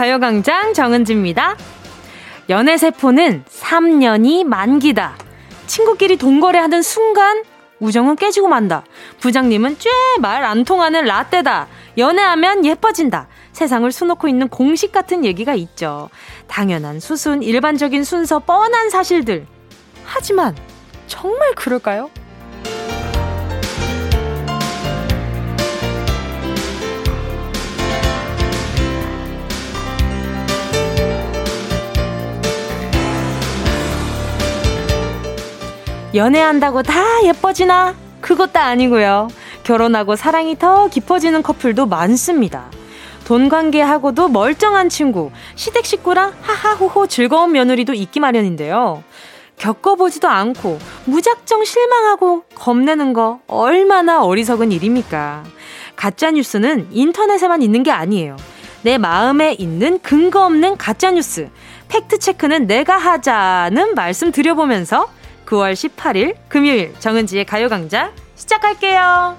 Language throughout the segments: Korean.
가요광장 정은지입니다. 연애세포는 3년이 만기다. 친구끼리 동거래하는 순간 우정은 깨지고 만다. 부장님은 쬐말 안 통하는 라떼다. 연애하면 예뻐진다. 세상을 수놓고 있는 공식 같은 얘기가 있죠. 당연한 수순, 일반적인 순서, 뻔한 사실들. 하지만 정말 그럴까요? 연애한다고 다 예뻐지나? 그것도 아니고요. 결혼하고 사랑이 더 깊어지는 커플도 많습니다. 돈 관계하고도 멀쩡한 친구, 시댁 식구랑 하하호호 즐거운 며느리도 있기 마련인데요. 겪어보지도 않고 무작정 실망하고 겁내는 거 얼마나 어리석은 일입니까? 가짜뉴스는 인터넷에만 있는 게 아니에요. 내 마음에 있는 근거 없는 가짜뉴스. 팩트체크는 내가 하자는 말씀 드려보면서 9월 18일 금요일 정은지의 가요강좌 시작할게요.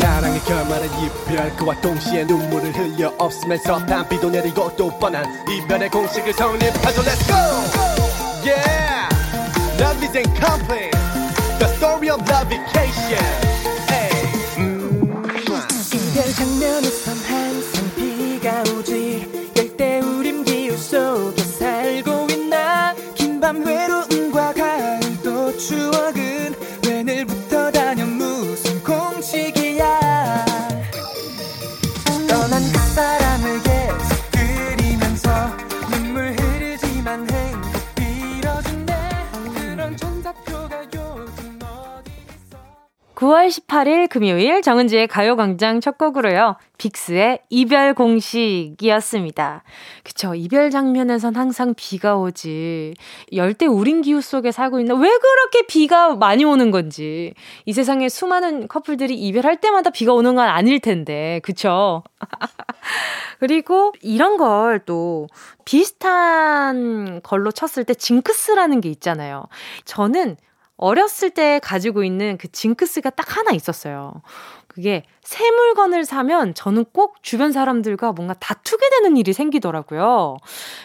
사랑의 결말은 이별 그와 동시에 눈물을 흘려 없으면서 단비도 내리고 또 뻔한 이별의 공식을 성립하죠 Let's go! Yeah! Love isn't complaint The story of love vacation hey. 음. 이별 장면에선 항상 비가 오지 열대 우림 기후 속에 밤 외로움과 가을도 추억 9월 18일 금요일 정은지의 가요광장 첫 곡으로요. 빅스의 이별 공식이었습니다. 그쵸. 이별 장면에선 항상 비가 오지. 열대 우린 기후 속에 살고 있는 왜 그렇게 비가 많이 오는 건지. 이 세상에 수많은 커플들이 이별할 때마다 비가 오는 건 아닐 텐데. 그쵸. 그리고 이런 걸 또 비슷한 걸로 쳤을 때 징크스라는 게 있잖아요. 저는 어렸을 때 가지고 있는 그 징크스가 딱 하나 있었어요. 그게 새 물건을 사면 저는 꼭 주변 사람들과 뭔가 다투게 되는 일이 생기더라고요.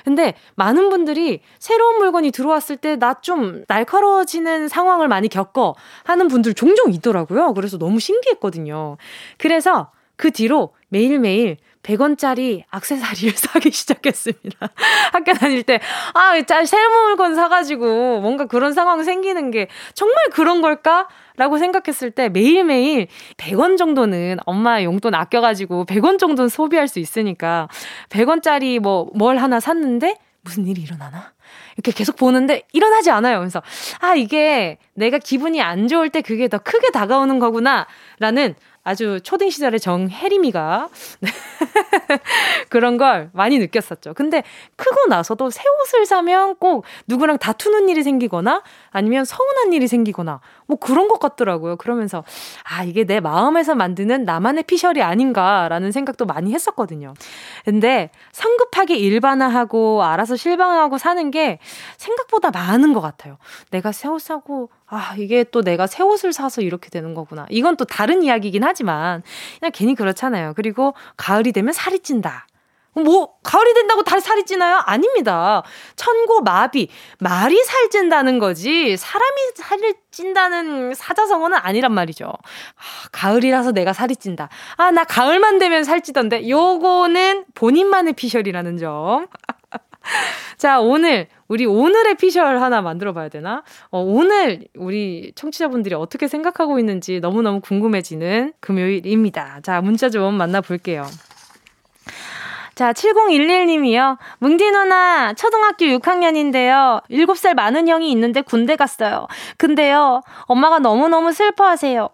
근데 많은 분들이 새로운 물건이 들어왔을 때 나 좀 날카로워지는 상황을 많이 겪어 하는 분들 종종 있더라고요. 그래서 너무 신기했거든요. 그래서 그 뒤로 매일매일 100원짜리 악세사리를 사기 시작했습니다. 학교 다닐 때, 아, 새로운 물건 사가지고 뭔가 그런 상황 생기는 게 정말 그런 걸까? 라고 생각했을 때 매일매일 100원 정도는 엄마 용돈 아껴가지고 100원 정도는 소비할 수 있으니까 100원짜리 뭐, 뭘 하나 샀는데 무슨 일이 일어나나? 이렇게 계속 보는데 일어나지 않아요. 그래서, 아, 이게 내가 기분이 안 좋을 때 그게 더 크게 다가오는 거구나. 라는 아주 초딩 시절의 정혜림이가 그런 걸 많이 느꼈었죠. 근데 크고 나서도 새 옷을 사면 꼭 누구랑 다투는 일이 생기거나 아니면 서운한 일이 생기거나 뭐 그런 것 같더라고요. 그러면서 아, 이게 내 마음에서 만드는 나만의 피셜이 아닌가라는 생각도 많이 했었거든요. 근데 성급하게 일반화하고 알아서 실방하고 사는 게 생각보다 많은 것 같아요. 내가 새 옷 사고 아, 이게 또 내가 새 옷을 사서 이렇게 되는 거구나. 이건 또 다른 이야기긴 하지만, 그냥 괜히 그렇잖아요. 그리고 가을이 되면 살이 찐다. 뭐, 가을이 된다고 다 살이 찌나요? 아닙니다. 천고, 마비. 말이 살찐다는 거지, 사람이 살이 찐다는 사자성어는 아니란 말이죠. 아, 가을이라서 내가 살이 찐다. 아, 나 가을만 되면 살찌던데. 요거는 본인만의 피셜이라는 점. 자, 오늘, 우리 오늘의 피셜 하나 만들어 봐야 되나? 어, 오늘 우리 청취자분들이 어떻게 생각하고 있는지 너무너무 궁금해지는 금요일입니다. 자, 문자 좀 만나볼게요. 자, 7011님이요. 뭉디 누나, 초등학교 6학년인데요. 7살 많은 형이 있는데 군대 갔어요. 근데요, 엄마가 너무너무 슬퍼하세요.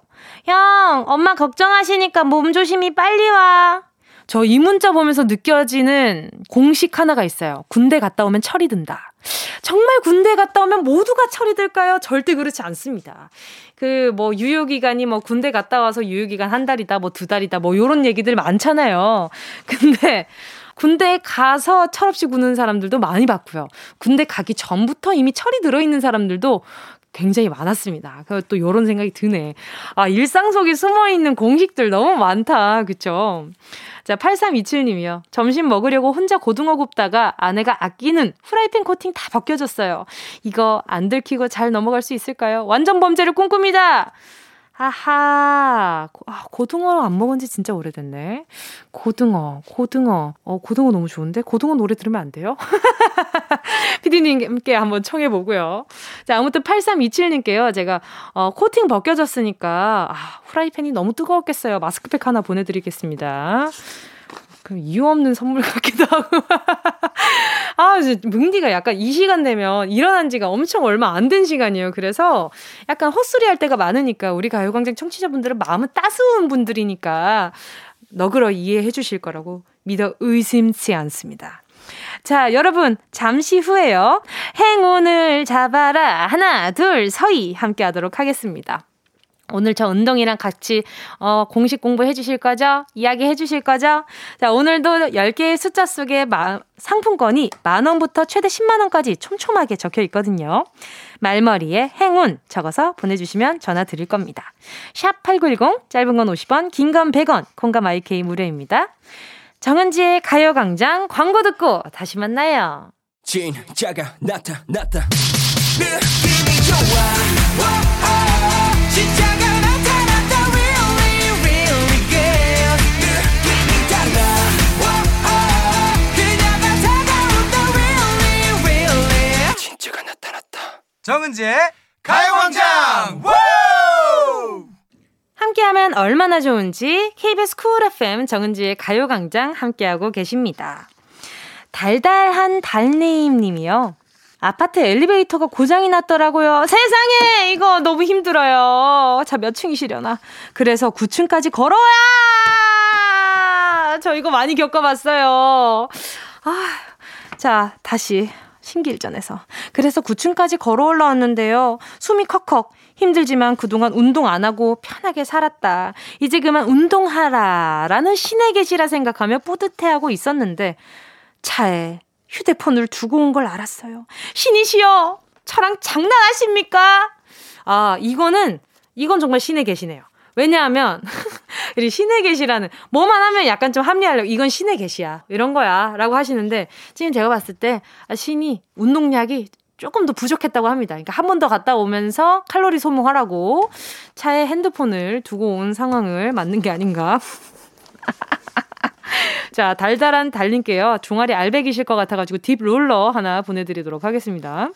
형, 엄마 걱정하시니까 몸 조심히 빨리 와. 저 이 문자 보면서 느껴지는 공식 하나가 있어요. 군대 갔다 오면 철이 든다. 정말 군대 갔다 오면 모두가 철이 들까요? 절대 그렇지 않습니다. 그 뭐 유효기간이 뭐 군대 갔다 와서 유효기간 한 달이다, 뭐 두 달이다, 뭐 요런 얘기들 많잖아요. 근데 군대에 가서 철없이 구는 사람들도 많이 봤고요. 군대 가기 전부터 이미 철이 들어있는 사람들도 굉장히 많았습니다. 또 요런 생각이 드네. 아, 일상 속에 숨어 있는 공식들 너무 많다. 그쵸? 자, 8327님이요. 점심 먹으려고 혼자 고등어 굽다가 아내가 아끼는 후라이팬 코팅 다 벗겨졌어요. 이거 안 들키고 잘 넘어갈 수 있을까요? 완전 범죄를 꿈꿉니다! 아하. 아, 고등어 안 먹은 지 진짜 오래됐네. 고등어, 고등어. 어, 고등어 너무 좋은데? 고등어 노래 들으면 안 돼요? 피디님께 한번 청해보고요. 자, 아무튼 8327님께요. 제가, 어, 코팅 벗겨졌으니까, 아, 후라이팬이 너무 뜨거웠겠어요. 마스크팩 하나 보내드리겠습니다. 그 이유 없는 선물 같기도 하고. 아, 이제 뭉디가 약간 이 시간 되면 일어난 지가 엄청 얼마 안 된 시간이에요. 그래서 약간 헛소리 할 때가 많으니까 우리 가요광장 청취자분들은 마음은 따스운 분들이니까 너그러 이해해 주실 거라고 믿어 의심치 않습니다. 자, 여러분, 잠시 후에요. 행운을 잡아라. 하나, 둘, 서희 함께 하도록 하겠습니다. 오늘 저 운동이랑 같이 어, 공식 공부해 주실 거죠? 이야기 해 주실 거죠? 자, 오늘도 10개의 숫자 속에 마, 상품권이 만 원부터 최대 10만 원까지 촘촘하게 적혀 있거든요. 말머리에 행운 적어서 보내주시면 전화 드릴 겁니다. 샵 8910, 짧은 건 50원, 긴 건 100원, 콩감 IK 무료입니다. 정은지의 가요광장 광고 듣고 다시 만나요. 진짜가 나타났다. 느낌이 좋아. 정은지의 가요광장 함께하면 얼마나 좋은지 KBS 쿨 FM 정은지의 가요광장 함께하고 계십니다. 달달한 달네임 님이요. 아파트 엘리베이터가 고장이 났더라고요. 세상에! 이거 너무 힘들어요. 자, 몇 층이시려나. 그래서 9층까지 걸어야! 저 이거 많이 겪어봤어요. 아, 자, 다시 신길전에서. 그래서 9층까지 걸어 올라왔는데요. 숨이 컥컥. 힘들지만 그동안 운동 안 하고 편하게 살았다. 이제 그만 운동하라. 라는 신의 계시라 생각하며 뿌듯해하고 있었는데 차에 휴대폰을 두고 온 걸 알았어요. 신이시여! 저랑 장난하십니까? 아, 이거는, 이건 정말 신의 계시네요. 왜냐하면 이 신의 계시라는 뭐만 하면 약간 좀 합리하려고 이건 신의 계시야 이런 거야라고 하시는데 지금 제가 봤을 때 아, 신이 운동량이 조금 더 부족했다고 합니다. 그러니까 한 번 더 갔다 오면서 칼로리 소모하라고 차에 핸드폰을 두고 온 상황을 맞는 게 아닌가. 자, 달달한 달님께요. 종아리 알배기실 것 같아가지고 딥 롤러 하나 보내드리도록 하겠습니다.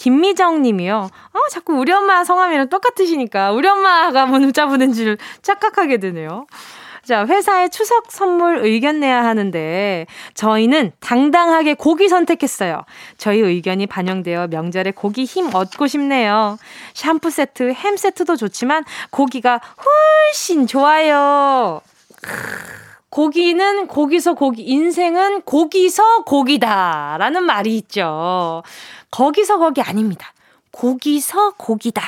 김미정 님이요. 아, 자꾸 우리 엄마 성함이랑 똑같으시니까 우리 엄마가 문자 보낸 줄 착각하게 되네요. 자, 회사에 추석 선물 의견 내야 하는데 저희는 당당하게 고기 선택했어요. 저희 의견이 반영되어 명절에 고기 힘 얻고 싶네요. 샴푸 세트, 햄 세트도 좋지만 고기가 훨씬 좋아요. 고기는 고기서 고기, 인생은 고기서 고기다. 라는 말이 있죠. 거기서 거기 아닙니다. 고기서 고기다.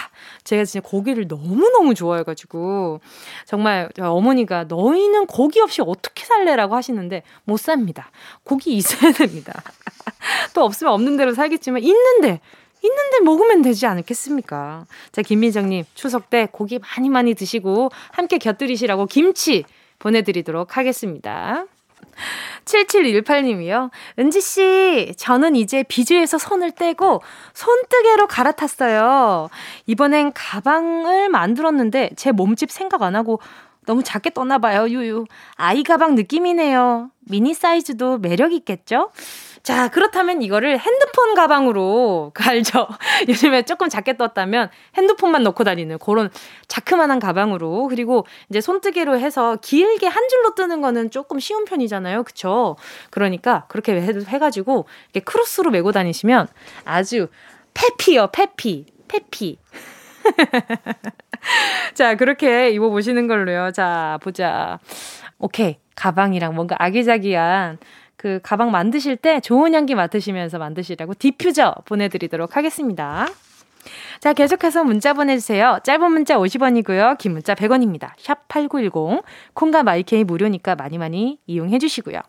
제가 진짜 고기를 너무너무 좋아해가지고, 정말 어머니가 너희는 고기 없이 어떻게 살래라고 하시는데, 못 삽니다. 고기 있어야 됩니다. 또 없으면 없는 대로 살겠지만, 있는데, 있는데 먹으면 되지 않겠습니까? 자, 김민정님, 추석 때 고기 많이 많이 드시고, 함께 곁들이시라고 김치 보내드리도록 하겠습니다. 7718님이요. 은지씨, 저는 이제 비주에서 손을 떼고 손뜨개로 갈아탔어요. 이번엔 가방을 만들었는데 제 몸집 생각 안 하고 너무 작게 떴나봐요, 유유. 아이 가방 느낌이네요. 미니 사이즈도 매력 있겠죠? 자, 그렇다면 이거를 핸드폰 가방으로 갈죠. 요즘에 조금 작게 떴다면 핸드폰만 넣고 다니는 그런 자그만한 가방으로 그리고 이제 손뜨개로 해서 길게 한 줄로 뜨는 거는 조금 쉬운 편이잖아요. 그쵸? 그러니까 그렇게 해, 해가지고 이렇게 크로스로 메고 다니시면 아주 페피요, 페피, 페피. 자, 그렇게 입어보시는 걸로요. 자, 보자. 오케이. 가방이랑 뭔가 아기자기한 그 가방 만드실 때 좋은 향기 맡으시면서 만드시라고 디퓨저 보내드리도록 하겠습니다. 자, 계속해서 문자 보내주세요. 짧은 문자 50원이고요. 긴 문자 100원입니다. 샵 8910. 콩과 마이케이 무료니까 많이 많이 이용해 주시고요.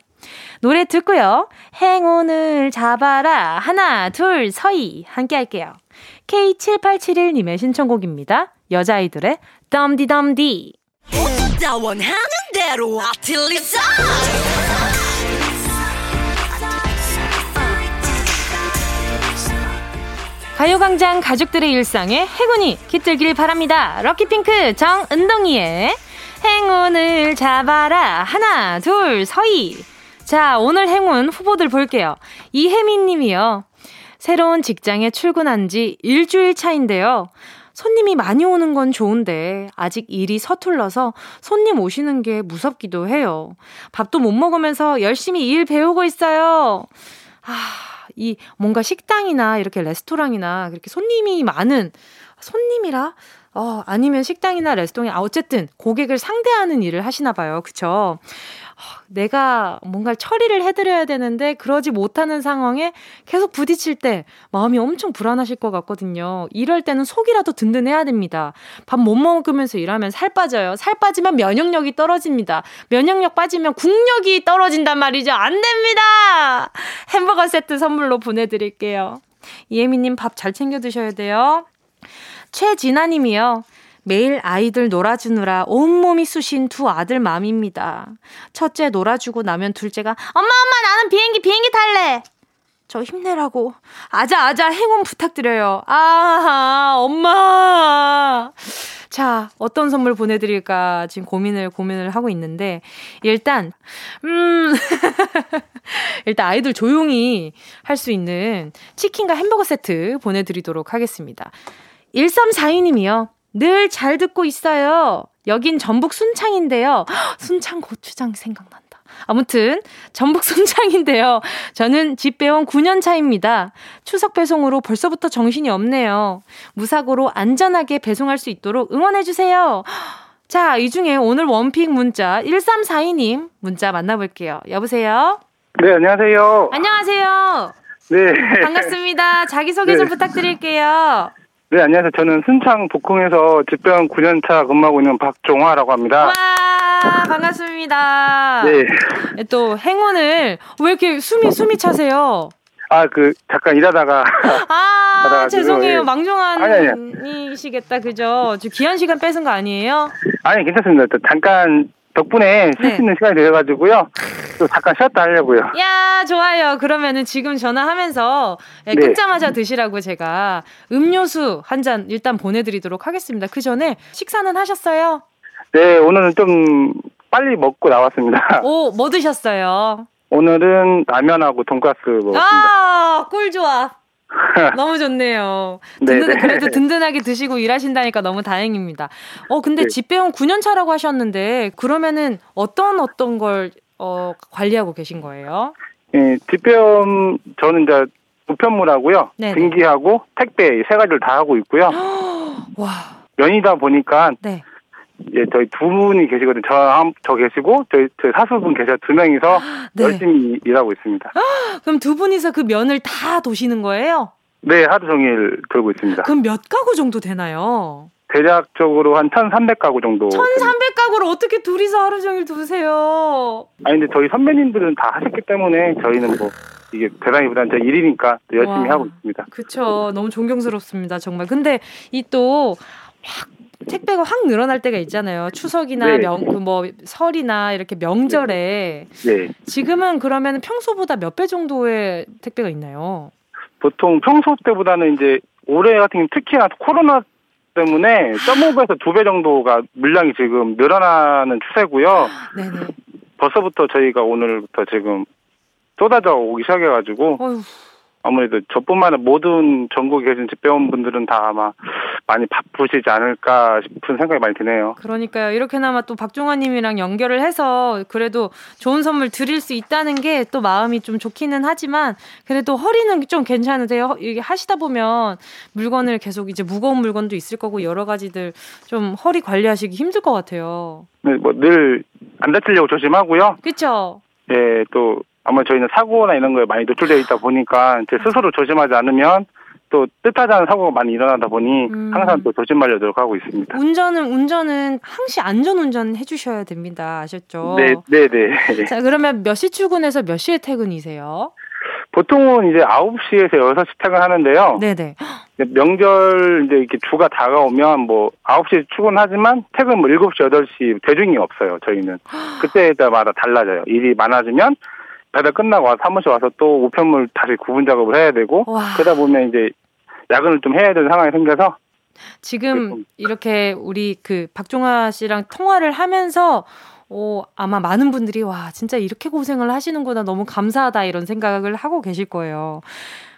노래 듣고요. 행운을 잡아라. 하나, 둘, 서희. 함께 할게요. K7871님의 신청곡입니다. 여자아이들의 덤디덤디. 가요광장 가족들의 일상에 행운이 깃들길 바랍니다. 럭키핑크 정은동이의 행운을 잡아라. 하나, 둘, 서희. 자, 오늘 행운 후보들 볼게요. 이혜민 님이요. 새로운 직장에 출근한 지 일주일 차인데요. 손님이 많이 오는 건 좋은데 아직 일이 서툴러서 손님 오시는 게 무섭기도 해요. 밥도 못 먹으면서 열심히 일 배우고 있어요. 아, 이 뭔가 식당이나 이렇게 레스토랑이나 그렇게 손님이 많은 손님이라 어, 아니면 식당이나 레스토랑이 아 어쨌든 고객을 상대하는 일을 하시나 봐요. 그쵸? 내가 뭔가 처리를 해드려야 되는데 그러지 못하는 상황에 계속 부딪힐 때 마음이 엄청 불안하실 것 같거든요. 이럴 때는 속이라도 든든해야 됩니다. 밥 못 먹으면서 일하면 살 빠져요. 살 빠지면 면역력이 떨어집니다. 면역력 빠지면 국력이 떨어진단 말이죠. 안 됩니다! 햄버거 세트 선물로 보내드릴게요. 이혜미님 밥 잘 챙겨 드셔야 돼요. 최진아님이요. 매일 아이들 놀아주느라 온몸이 쑤신 두 아들 맘입니다. 첫째 놀아주고 나면 둘째가 엄마 엄마 나는 비행기 비행기 탈래. 저 힘내라고 아자 아자 행운 부탁드려요. 아 엄마. 자 어떤 선물 보내드릴까 지금 고민을 고민을 하고 있는데 일단 음 일단 아이들 조용히 할 수 있는 치킨과 햄버거 세트 보내드리도록 하겠습니다. 1342님이요. 늘 잘 듣고 있어요. 여긴 전북 순창인데요. 순창 고추장 생각난다. 아무튼 전북 순창인데요. 저는 집 배원 9년 차입니다. 추석 배송으로 벌써부터 정신이 없네요. 무사고로 안전하게 배송할 수 있도록 응원해 주세요. 자, 이 중에 오늘 원픽 문자 1342님 문자 만나볼게요. 여보세요? 네, 안녕하세요. 안녕하세요. 네. 반갑습니다. 자기소개 좀 네. 부탁드릴게요. 네, 안녕하세요. 저는 순창 복흥에서 집배원 9년차 근무하고 있는 박종화라고 합니다. 와, 반갑습니다. 네. 또 행운을 왜 이렇게 숨이 숨이 차세요? 아, 그, 잠깐 일하다가. 아, 죄송해요. 예. 망종한이시겠다. 그죠? 지금 귀한 시간 뺏은 거 아니에요? 아니, 괜찮습니다. 또 잠깐 덕분에 쉴 네. 수 있는 시간이 되어가지고요. 또 잠깐 쉬었다 하려고요. 야, 좋아요. 그러면은 지금 전화하면서 예, 네. 끊자마자 드시라고 제가 음료수 한 잔 일단 보내드리도록 하겠습니다. 그 전에 식사는 하셨어요? 네, 오늘은 좀 빨리 먹고 나왔습니다. 오, 뭐 드셨어요? 오늘은 라면하고 돈가스 먹었습니다. 아, 꿀 좋아. 너무 좋네요. 네, 든든, 네. 그래도 든든하게 드시고 일하신다니까 너무 다행입니다. 어, 근데 네. 집배원 9년 차라고 하셨는데 그러면은 어떤 어떤 걸 어, 관리하고 계신 거예요? 예, 집배원, 저는 이제 우편물하고요. 네네. 등기하고 택배 이세 가지를 다 하고 있고요. 와, 면이다 보니까 네. 예, 저희 두 분이 계시거든요. 저, 한- 저 계시고, 저희, 저희 사수분 계셔 두 명이서 네. 열심히 일하고 있습니다. 그럼 두 분이서 그 면을 다 도시는 거예요? 네, 하루 종일 돌고 있습니다. 그럼 몇 가구 정도 되나요? 대략적으로 한 1,300가구 정도. 1300가구를 어떻게 둘이서 하루 종일 두세요? 아니, 근데 저희 선배님들은 다 하셨기 때문에 저희는 뭐, 이게 대단히보다는 저 일이니까 또 열심히 와. 하고 있습니다. 그쵸. 너무 존경스럽습니다. 정말. 근데 이또확 택배가 확 늘어날 때가 있잖아요. 추석이나 네. 명, 그뭐 설이나 이렇게 명절에 네. 지금은 그러면 평소보다 몇 배 정도의 택배가 있나요? 보통 평소 때보다는 이제 올해 같은 경우 특히나 코로나 때문에 0.5배에서 2배 정도가 물량이 지금 늘어나는 추세고요. 네네. 벌써부터 저희가 오늘부터 지금 쏟아져 오기 시작해가지고 어휴, 아무래도 저뿐만 아니라 모든 전국에 계신 집배원분들은 다 아마 많이 바쁘시지 않을까 싶은 생각이 많이 드네요. 그러니까요. 이렇게나마 또 박종환님이랑 연결을 해서 그래도 좋은 선물 드릴 수 있다는 게 또 마음이 좀 좋기는 하지만 그래도 허리는 좀 괜찮으세요? 허- 이게 하시다 보면 물건을 계속 이제 무거운 물건도 있을 거고 여러 가지들 좀 허리 관리하시기 힘들 것 같아요. 네, 뭐 늘 안 다치려고 조심하고요. 그렇죠? 예, 또 아마 저희는 사고나 이런 거에 많이 노출되어 있다 보니까 제 스스로 조심하지 않으면 또 뜻하지 않은 사고가 많이 일어나다 보니 음. 항상 또 조심하려 노력하고 있습니다. 운전은 운전은 항시 안전 운전 해주셔야 됩니다. 아셨죠? 네, 네, 네. 자 그러면 몇 시 출근해서 몇 시에 퇴근이세요? 보통은 이제 9시에서 6시 퇴근하는데요. 네네. 명절 이제 이렇게 주가 다가오면 뭐 9시에 출근하지만 퇴근 뭐 7시, 8시 대중이 없어요, 저희는. 그때마다 달라져요. 일이 많아지면 배달 끝나고 와서 사무실 와서 또 우편물 다시 구분 작업을 해야 되고 와. 그러다 보면 이제 야근을 좀 해야 되는 상황이 생겨서 지금 이렇게 우리 그 박종화 씨랑 통화를 하면서 어, 아마 많은 분들이 와, 진짜 이렇게 고생을 하시는구나. 너무 감사하다. 이런 생각을 하고 계실 거예요.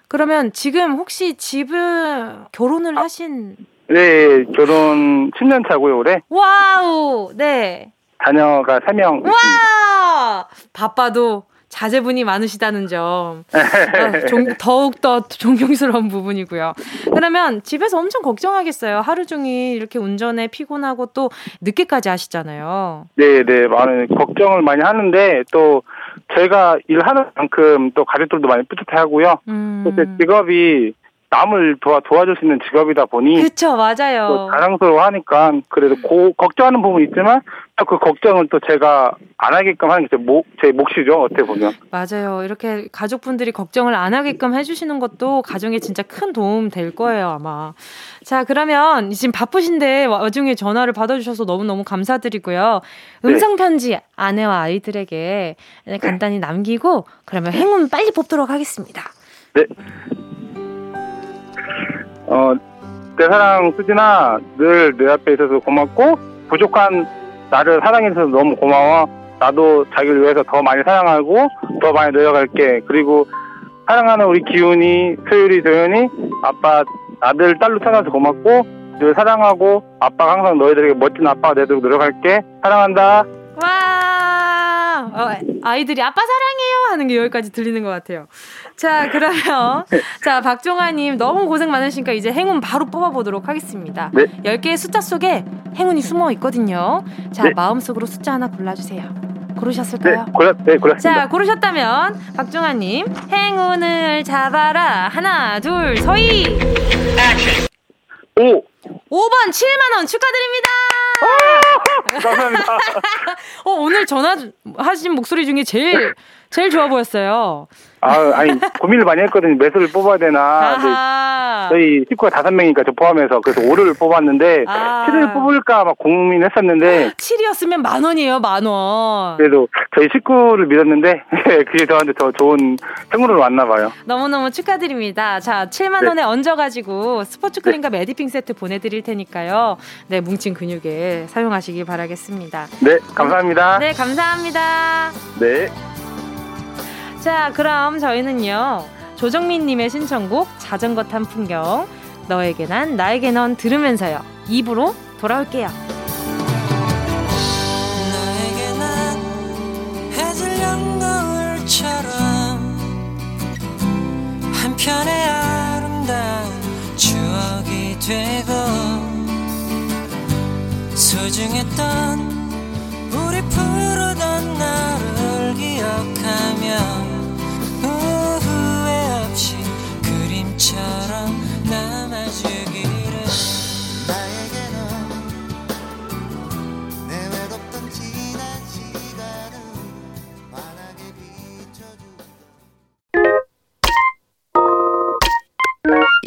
그러면 지금 혹시 집은 결혼을 하신 네, 결혼 10년 차고요, 올해. Wow. 네. 자녀가 3명 있습니다. 와! 바빠도 자제분이 많으시다는 점. 아, 종- 더욱더 존경스러운 부분이고요. 그러면 집에서 엄청 걱정하겠어요. 하루 종일 이렇게 운전에 피곤하고 또 늦게까지 하시잖아요. 네, 네, 많은 걱정을 많이 하는데 또 제가 일하는 만큼 또 가족들도 많이 뿌듯해하고요. 음. 또 제 직업이 남을 도와 도와줄 수 있는 직업이다 보니 그쵸, 또 맞아요. 자랑스러워하니까 그래도 고, 걱정하는 부분이 있지만 또그 걱정을 또 제가 안 하게끔 하는 게제 몫, 몫이죠 어떻게 보면 맞아요. 이렇게 가족분들이 걱정을 안 하게끔 해주시는 것도 가정에 진짜 큰 도움 될 거예요, 아마. 자, 그러면 지금 바쁘신데 와중에 전화를 받아주셔서 너무너무 감사드리고요. 음성 편지 아내와 아이들에게 간단히 남기고, 그러면 행운 빨리 뽑도록 하겠습니다. 어, 내 사랑 수진아 늘 내 앞에 있어서 고맙고 부족한 나를 사랑해줘서 너무 고마워 나도 자기를 위해서 더 많이 사랑하고 더 많이 노력할게 그리고 사랑하는 우리 기훈이 소율이 도현이 아빠 아들 딸로 태어나서 고맙고 늘 사랑하고 아빠가 항상 너희들에게 멋진 아빠가 되도록 노력할게 사랑한다 와! 어, 아이들이 아빠 사랑해요! 하는 게 여기까지 들리는 것 같아요. 자, 그러면, 자, 박종아 님 너무 고생 많으시니까 이제 행운 바로 뽑아 보도록 하겠습니다. 네. 10개의 숫자 속에 행운이 숨어 있거든요. 자, 네. 마음속으로 숫자 하나 골라 주세요. 네 고르셨을까요? 골랐 네 골랐습니다 자, 고르셨다면, 박종아 님, 행운을 잡아라. 하나, 둘, 서희! 오 5번 7만 원 축하드립니다! 감사합니다 어, 오늘 전화 하신 목소리 중에 제일, 제일 좋아 보였어요. 아 아니 고민을 많이 했거든요 매수를 뽑아야 되나. 저희 식구가 다섯 명이니까 저 포함해서 그래서 5를 뽑았는데 아. 7을 뽑을까 막 고민했었는데 7이었으면 만 원이에요, 만 원. 그래도 저희 식구를 믿었는데 그게 저한테 더 좋은 행운으로 왔나 봐요. 너무너무 축하드립니다. 자, 7만 네. 원에 얹어 가지고 스포츠 크림과 메디핑 세트 보내 드릴 테니까요. 네, 뭉친 근육에 사용하시기 바라겠습니다. 네, 감사합니다. 네, 감사합니다. 네. 자, 그럼 저희는요. 조정민님의 신청곡 자전거 탄 풍경 너에게 난 나에게 넌 들으면서요. 입으로 돌아올게요. 너에게 난 해질 연거울처럼 한편의 아름다운 추억이 되고 소중했던 우리 푸르던 날을 기억하며 후회 없이 그림처럼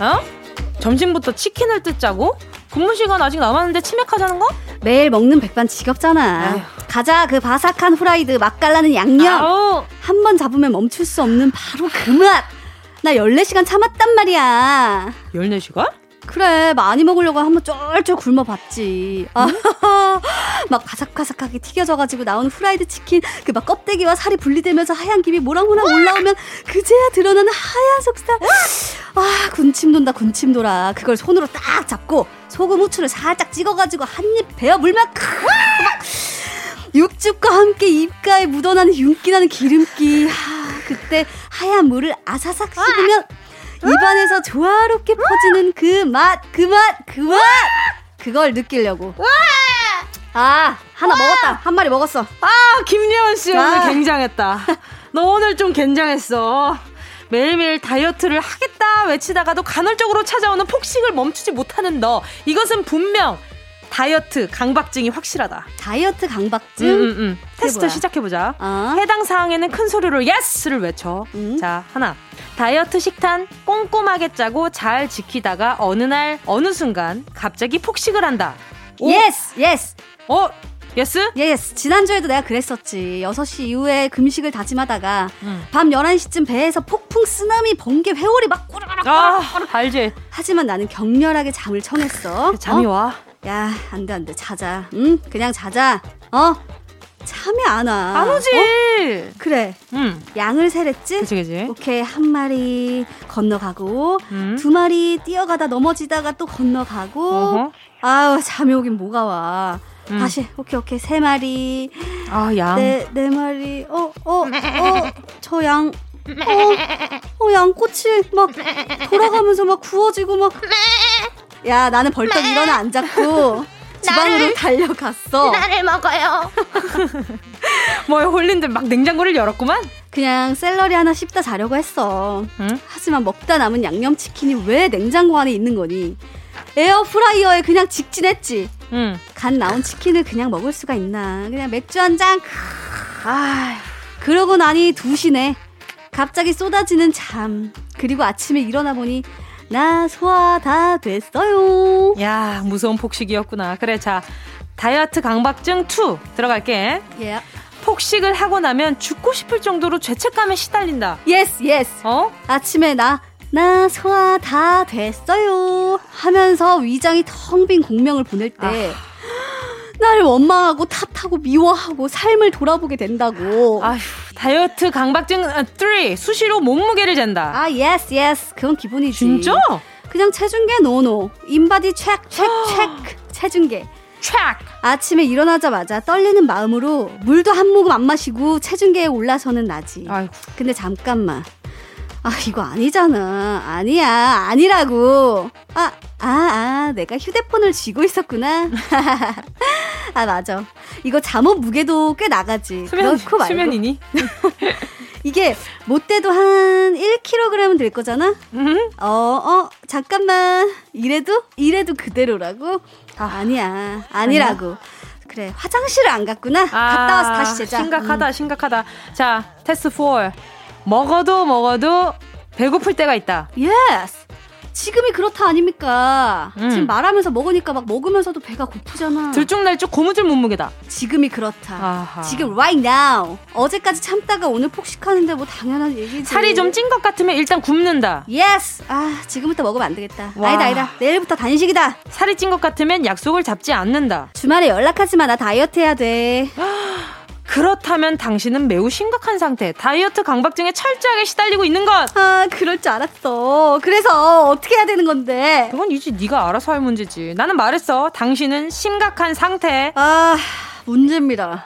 어? 점심부터 치킨을 뜯자고? 근무 시간 아직 남았는데 치맥하자는 거? 매일 먹는 백반 지겹잖아. 아휴. 가자 그 바삭한 후라이드 맛깔나는 양념. 한 번 잡으면 멈출 수 없는 바로 그 맛. 나 14시간 참았단 말이야. 14시간? 그래 많이 먹으려고 한번 쫄쫄 굶어봤지. 아, 막 바삭바삭하게 튀겨져가지고 나온 후라이드 치킨 그 막 껍데기와 살이 분리되면서 하얀 김이 모락모락 올라오면 그제야 드러나는 하얀 속살. 아 군침 돈다 군침 돌아. 그걸 손으로 딱 잡고 소금 후추를 살짝 찍어가지고 한 입 베어 크- 막 육즙과 함께 입가에 묻어나는 윤기나는 기름기. 하, 그때 하얀 물을 아사삭 씹으면 입안에서 조화롭게 퍼지는 그 맛, 그 맛, 그 맛! 그걸 느끼려고. 아, 하나 먹었다. 한 마리 먹었어. 아, 김예원 씨 오늘 아. 굉장했다. 너 오늘 좀 굉장했어. 매일매일 다이어트를 하겠다 외치다가도 간헐적으로 찾아오는 폭식을 멈추지 못하는 너. 이것은 분명 다이어트 강박증이 확실하다. 다이어트 강박증. 음, 음, 음. 테스트? 시작해보자. 어? 해당 사항에는 큰 소리로 yes를 외쳐. 음. 자, 하나. 다이어트 식단 꼼꼼하게 짜고 잘 지키다가 어느 날, 어느 순간 갑자기 폭식을 한다. 오. Yes, yes. 어? Yes? Yes. 지난주에도 내가 그랬었지. 6시 이후에 금식을 다짐하다가 음. 밤 11시쯤 배에서 폭풍 쓰나미 번개 회오리 막 꼬르륵 아, 알지. 하지만 나는 격렬하게 잠을 청했어. 잠이 어? 와. 야, 안 돼, 안 돼. 자자. 응? 그냥 자자. 어? 잠이 안 와. 안 오지. 어? 그래. 음. 양을 세랬지? 그치, 그치. 오케이. 한 마리 건너가고, 음. 두 마리 뛰어가다 넘어지다가 또 건너가고, 어허. 아우, 잠이 오긴 뭐가 와. 음. 다시, 오케이, 오케이. 세 마리, 아, 양. 네, 네 마리, 어, 어, 어, 저 양, 어, 어, 양꼬치 막 돌아가면서 막 구워지고 막. 야, 나는 벌떡 일어나 앉았고, 주방으로 달려갔어. 나를 먹어요. 뭐에 홀린들 막 냉장고를 열었구만. 그냥 샐러리 하나 씹다 자려고 했어. 응? 하지만 먹다 남은 양념치킨이 왜 냉장고 안에 있는 거니? 에어프라이어에 그냥 직진했지. 응. 간 나온 치킨을 그냥 먹을 수가 있나. 그냥 맥주 한 잔. 아, 그러고 나니 2시네. 갑자기 쏟아지는 잠. 그리고 아침에 일어나 보니 나 소화 다 됐어요. 야, 무서운 폭식이었구나. 그래, 자. 다이어트 강박증 2 들어갈게. 예. 폭식을 하고 나면 죽고 싶을 정도로 죄책감에 시달린다. yes, yes. 어? 아침에 나, 나 소화 다 됐어요. 하면서 위장이 텅 빈 공명을 보낼 때, 나를 원망하고 탓하고 미워하고 삶을 돌아보게 된다고. 아, 아휴, 다이어트 강박증 3 수시로 몸무게를 잰다. yes, yes. 그건 기본이지. 진짜? 그냥 체중계 no no. 인바디 체크, 체크, 체크. 체중계. 촥! 아침에 일어나자마자 떨리는 마음으로 물도 한 모금 안 마시고 체중계에 올라서는 나지. 아이고. 근데 잠깐만. 아, 이거 아니잖아. 아니야. 아니라고. 아, 아, 아, 내가 휴대폰을 쥐고 있었구나. 아, 맞아. 이거 잠옷 무게도 꽤 나가지. 수면, 그렇고 말고. 수면이니? 이게 못돼도 한 1kg은 될 거잖아? 음? 어, 어, 잠깐만. 이래도? 이래도 그대로라고? 아, 니야 아니라고. 그래, 화장실을 안 갔구나. 갔다 와서 다시 재자. 아, 음. 심각하다, 심각하다. 자, 테스트 4. 먹어도 먹어도 배고플 때가 있다. Yes. 지금이 그렇다 아닙니까? 음. 지금 말하면서 먹으니까 막 먹으면서도 배가 고프잖아. 들쭉날쭉 고무줄 몸무게다. 지금이 그렇다. 아하. 지금 right now. 어제까지 참다가 오늘 폭식하는데 뭐 당연한 얘기지. 살이 좀 찐 것 같으면 일단 굶는다. Yes. 아, 지금부터 먹으면 안 되겠다. 와. 아니다, 아니다. 내일부터 단식이다. 살이 찐 것 같으면 약속을 잡지 않는다. 주말에 연락하지 마. 나 다이어트 해야 돼. 그렇다면 당신은 매우 심각한 상태, 다이어트 강박증에 철저하게 시달리고 있는 것. 아, 그럴 줄 알았어. 그래서 어떻게 해야 되는 건데? 그건 이제 네가 알아서 할 문제지. 나는 말했어. 당신은 심각한 상태. 아, 문제입니다.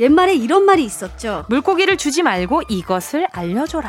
옛말에 이런 말이 있었죠. 물고기를 주지 말고 이것을 알려줘라.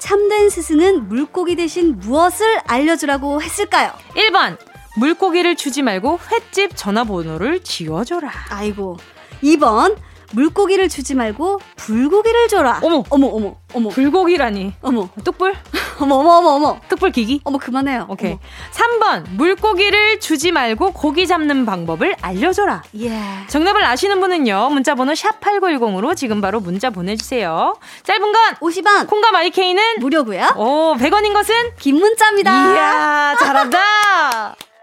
참된 스승은 물고기 대신 무엇을 알려주라고 했을까요? 1번. 물고기를 주지 말고 횟집 전화번호를 지워줘라. 아이고. 2번. 물고기를 주지 말고 불고기를 줘라. 어머. 어머, 어머, 어머. 불고기라니. 어머, 뚝불? 어머, 어머, 어머, 어머. 뚝불 기기? 어머, 그만해요. 오케이. 어머. 3번. 물고기를 주지 말고 고기 잡는 방법을 알려줘라. 예. 정답을 아시는 분은요. 문자번호 샵8910으로 지금 바로 문자 보내주세요. 짧은 건 50원. 콩과 마이케이는 무료고요. 오 100원인 것은 긴 문자입니다. 이야 잘한다.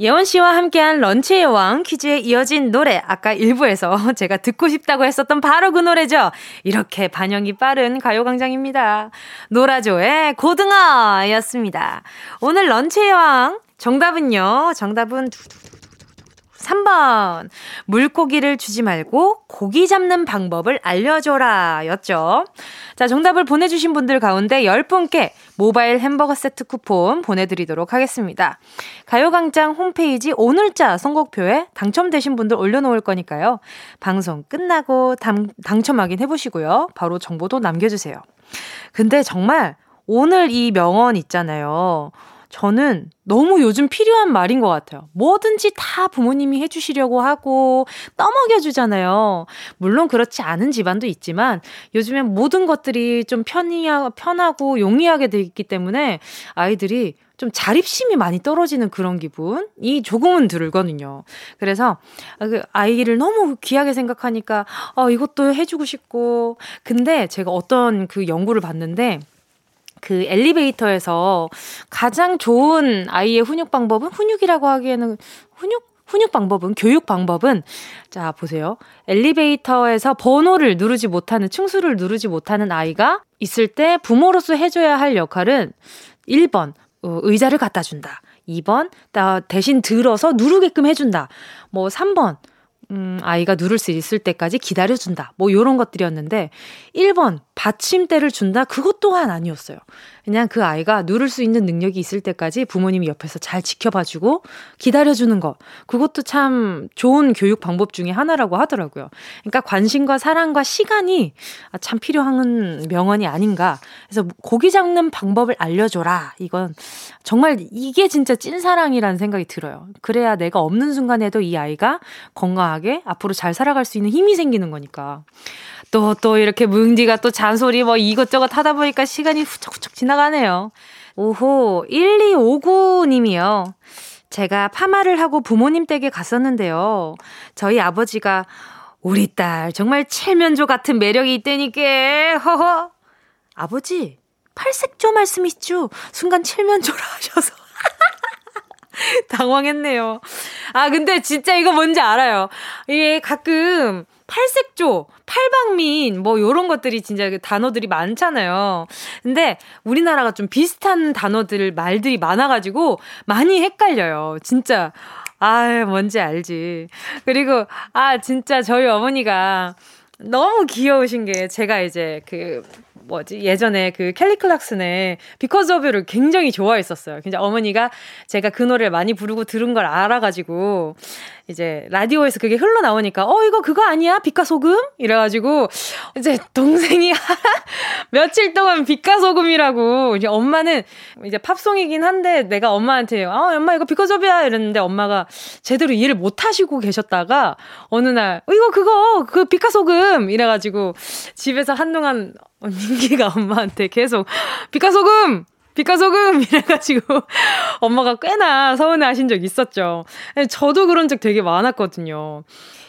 예원 씨와 함께한 런치의 왕 퀴즈에 이어진 노래 아까 1부에서 제가 듣고 싶다고 했었던 바로 그 노래죠. 이렇게 반영이 빠른 가요광장입니다. 노라조의 고등어였습니다. 오늘 런치의 왕 정답은요. 정답은 3번. 물고기를 주지 말고 고기 잡는 방법을 알려줘라. 였죠. 자, 정답을 보내주신 분들 가운데 10분께 모바일 햄버거 세트 쿠폰 보내드리도록 하겠습니다. 가요광장 홈페이지 오늘자 선곡표에 당첨되신 분들 올려놓을 거니까요. 방송 끝나고 당, 당첨 확인해보시고요. 바로 정보도 남겨주세요. 근데 정말 오늘 이 명언 있잖아요. 저는 너무 요즘 필요한 말인 것 같아요. 뭐든지 다 부모님이 해주시려고 하고 떠먹여주잖아요. 물론 그렇지 않은 집안도 있지만 요즘엔 모든 것들이 좀 편리하, 편하고 용이하게 돼 있기 때문에 아이들이 좀 자립심이 많이 떨어지는 그런 기분이 조금은 들거든요. 그래서 그 아이를 너무 귀하게 생각하니까 어, 이것도 해주고 싶고 근데 제가 어떤 그 연구를 봤는데 그 엘리베이터에서 가장 좋은 아이의 훈육 방법은 훈육이라고 하기에는 훈육 훈육 방법은 교육 방법은 자 보세요. 엘리베이터에서 번호를 누르지 못하는 층수를 누르지 못하는 아이가 있을 때 부모로서 해줘야 할 역할은 1번 어, 의자를 갖다 준다. 2번 대신 들어서 누르게끔 해준다. 뭐 3번 음, 아이가 누를 수 있을 때까지 기다려준다. 뭐, 요런 것들이었는데, 1번, 받침대를 준다? 그것 또한 아니었어요. 그냥 그 아이가 누를 수 있는 능력이 있을 때까지 부모님이 옆에서 잘 지켜봐주고 기다려주는 것. 그것도 참 좋은 교육 방법 중에 하나라고 하더라고요. 그러니까 관심과 사랑과 시간이 참 필요한 명언이 아닌가. 그래서 고기 잡는 방법을 알려줘라. 이건 정말 이게 진짜 찐사랑이라는 생각이 들어요. 그래야 내가 없는 순간에도 이 아이가 건강하게 앞으로 잘 살아갈 수 있는 힘이 생기는 거니까. 또, 또 이렇게 뭉디가 또 잔소리 뭐 이것저것 하다 보니까 시간이 후쩍후쩍 지나가네요. 오호, 1259님이요. 제가 파마를 하고 부모님 댁에 갔었는데요. 저희 아버지가 우리 딸 정말 칠면조 같은 매력이 있다니까. 허허. 아버지, 팔색조 말씀이시죠? 순간 칠면조라 하셔서. 당황했네요. 아, 근데 진짜 이거 뭔지 알아요. 이게 가끔 팔색조, 팔방민, 뭐, 요런 것들이 진짜 그 단어들이 많잖아요. 근데 우리나라가 좀 비슷한 단어들, 말들이 많아가지고 많이 헷갈려요. 진짜. 아, 뭔지 알지. 그리고, 아, 진짜 저희 어머니가 너무 귀여우신 게 제가 이제 그 뭐지 예전에 그 켈리 클락슨의 Because of You를 굉장히 좋아했었어요. 진짜 어머니가 제가 그 노래를 많이 부르고 들은 걸 알아가지고 이제 라디오에서 그게 흘러나오니까 어 이거 그거 아니야? 빛과 소금? 이래가지고 이제 동생이 며칠 동안 빛과 소금이라고 이제 엄마는 이제 팝송이긴 한데 내가 엄마한테 아 엄마 이거 빛과 소금이야? 이랬는데 엄마가 제대로 이해를 못 하시고 계셨다가 어느 날 어, 이거 그거 그 빛과 소금! 이래가지고 집에서 한동안 민기가 엄마한테 계속 빛과 소금 빛과 소금! 이래가지고 엄마가 꽤나 서운해 하신 적 있었죠. 저도 그런 적 되게 많았거든요.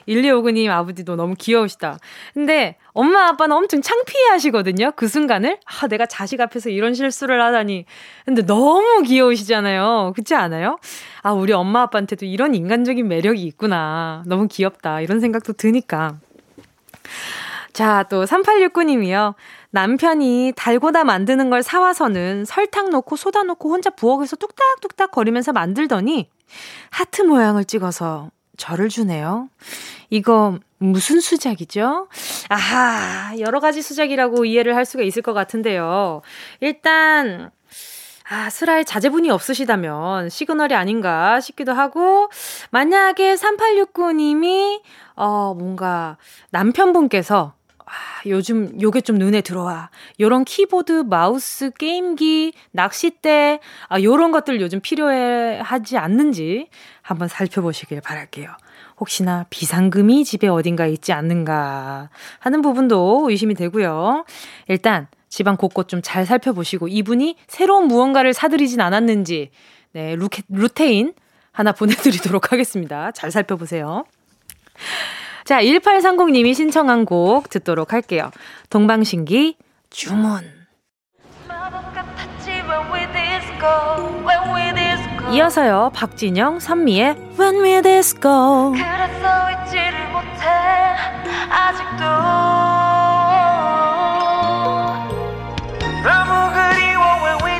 1259님 아버지도 너무 귀여우시다. 근데 엄마 아빠는 엄청 창피해 하시거든요. 그 순간을. 아, 내가 자식 앞에서 이런 실수를 하다니. 근데 너무 귀여우시잖아요. 그렇지 않아요? 아, 우리 엄마 아빠한테도 이런 인간적인 매력이 있구나. 너무 귀엽다. 이런 생각도 드니까. 자, 또 3869님이요. 남편이 달고나 만드는 걸 사와서는 설탕 넣고 소다 넣고 혼자 부엌에서 뚝딱뚝딱 거리면서 만들더니 하트 모양을 찍어서 저를 주네요. 이거 무슨 수작이죠? 아하, 여러 가지 수작이라고 이해를 할 수가 있을 것 같은데요. 일단, 아, 슬라에 자제분이 없으시다면 시그널이 아닌가 싶기도 하고, 만약에 3869님이, 어, 뭔가 남편분께서 아, 요즘 요게 좀 눈에 들어와. 요런 키보드, 마우스, 게임기, 낚싯대, 아, 요런 것들 요즘 필요해 하지 않는지 한번 살펴보시길 바랄게요. 혹시나 비상금이 집에 어딘가 있지 않는가 하는 부분도 의심이 되고요. 일단 집안 곳곳 좀 잘 살펴보시고 이분이 새로운 무언가를 사들이진 않았는지 네, 루케, 루테인 하나 보내드리도록 하겠습니다. 잘 살펴보세요. 자, 1830님이 신청한 곡 듣도록 할게요. 동방신기 주문. 이어서요, 박진영, 선미의 When We Disco. 그래서 잊지를 못해 아직도 너무 그리워 When We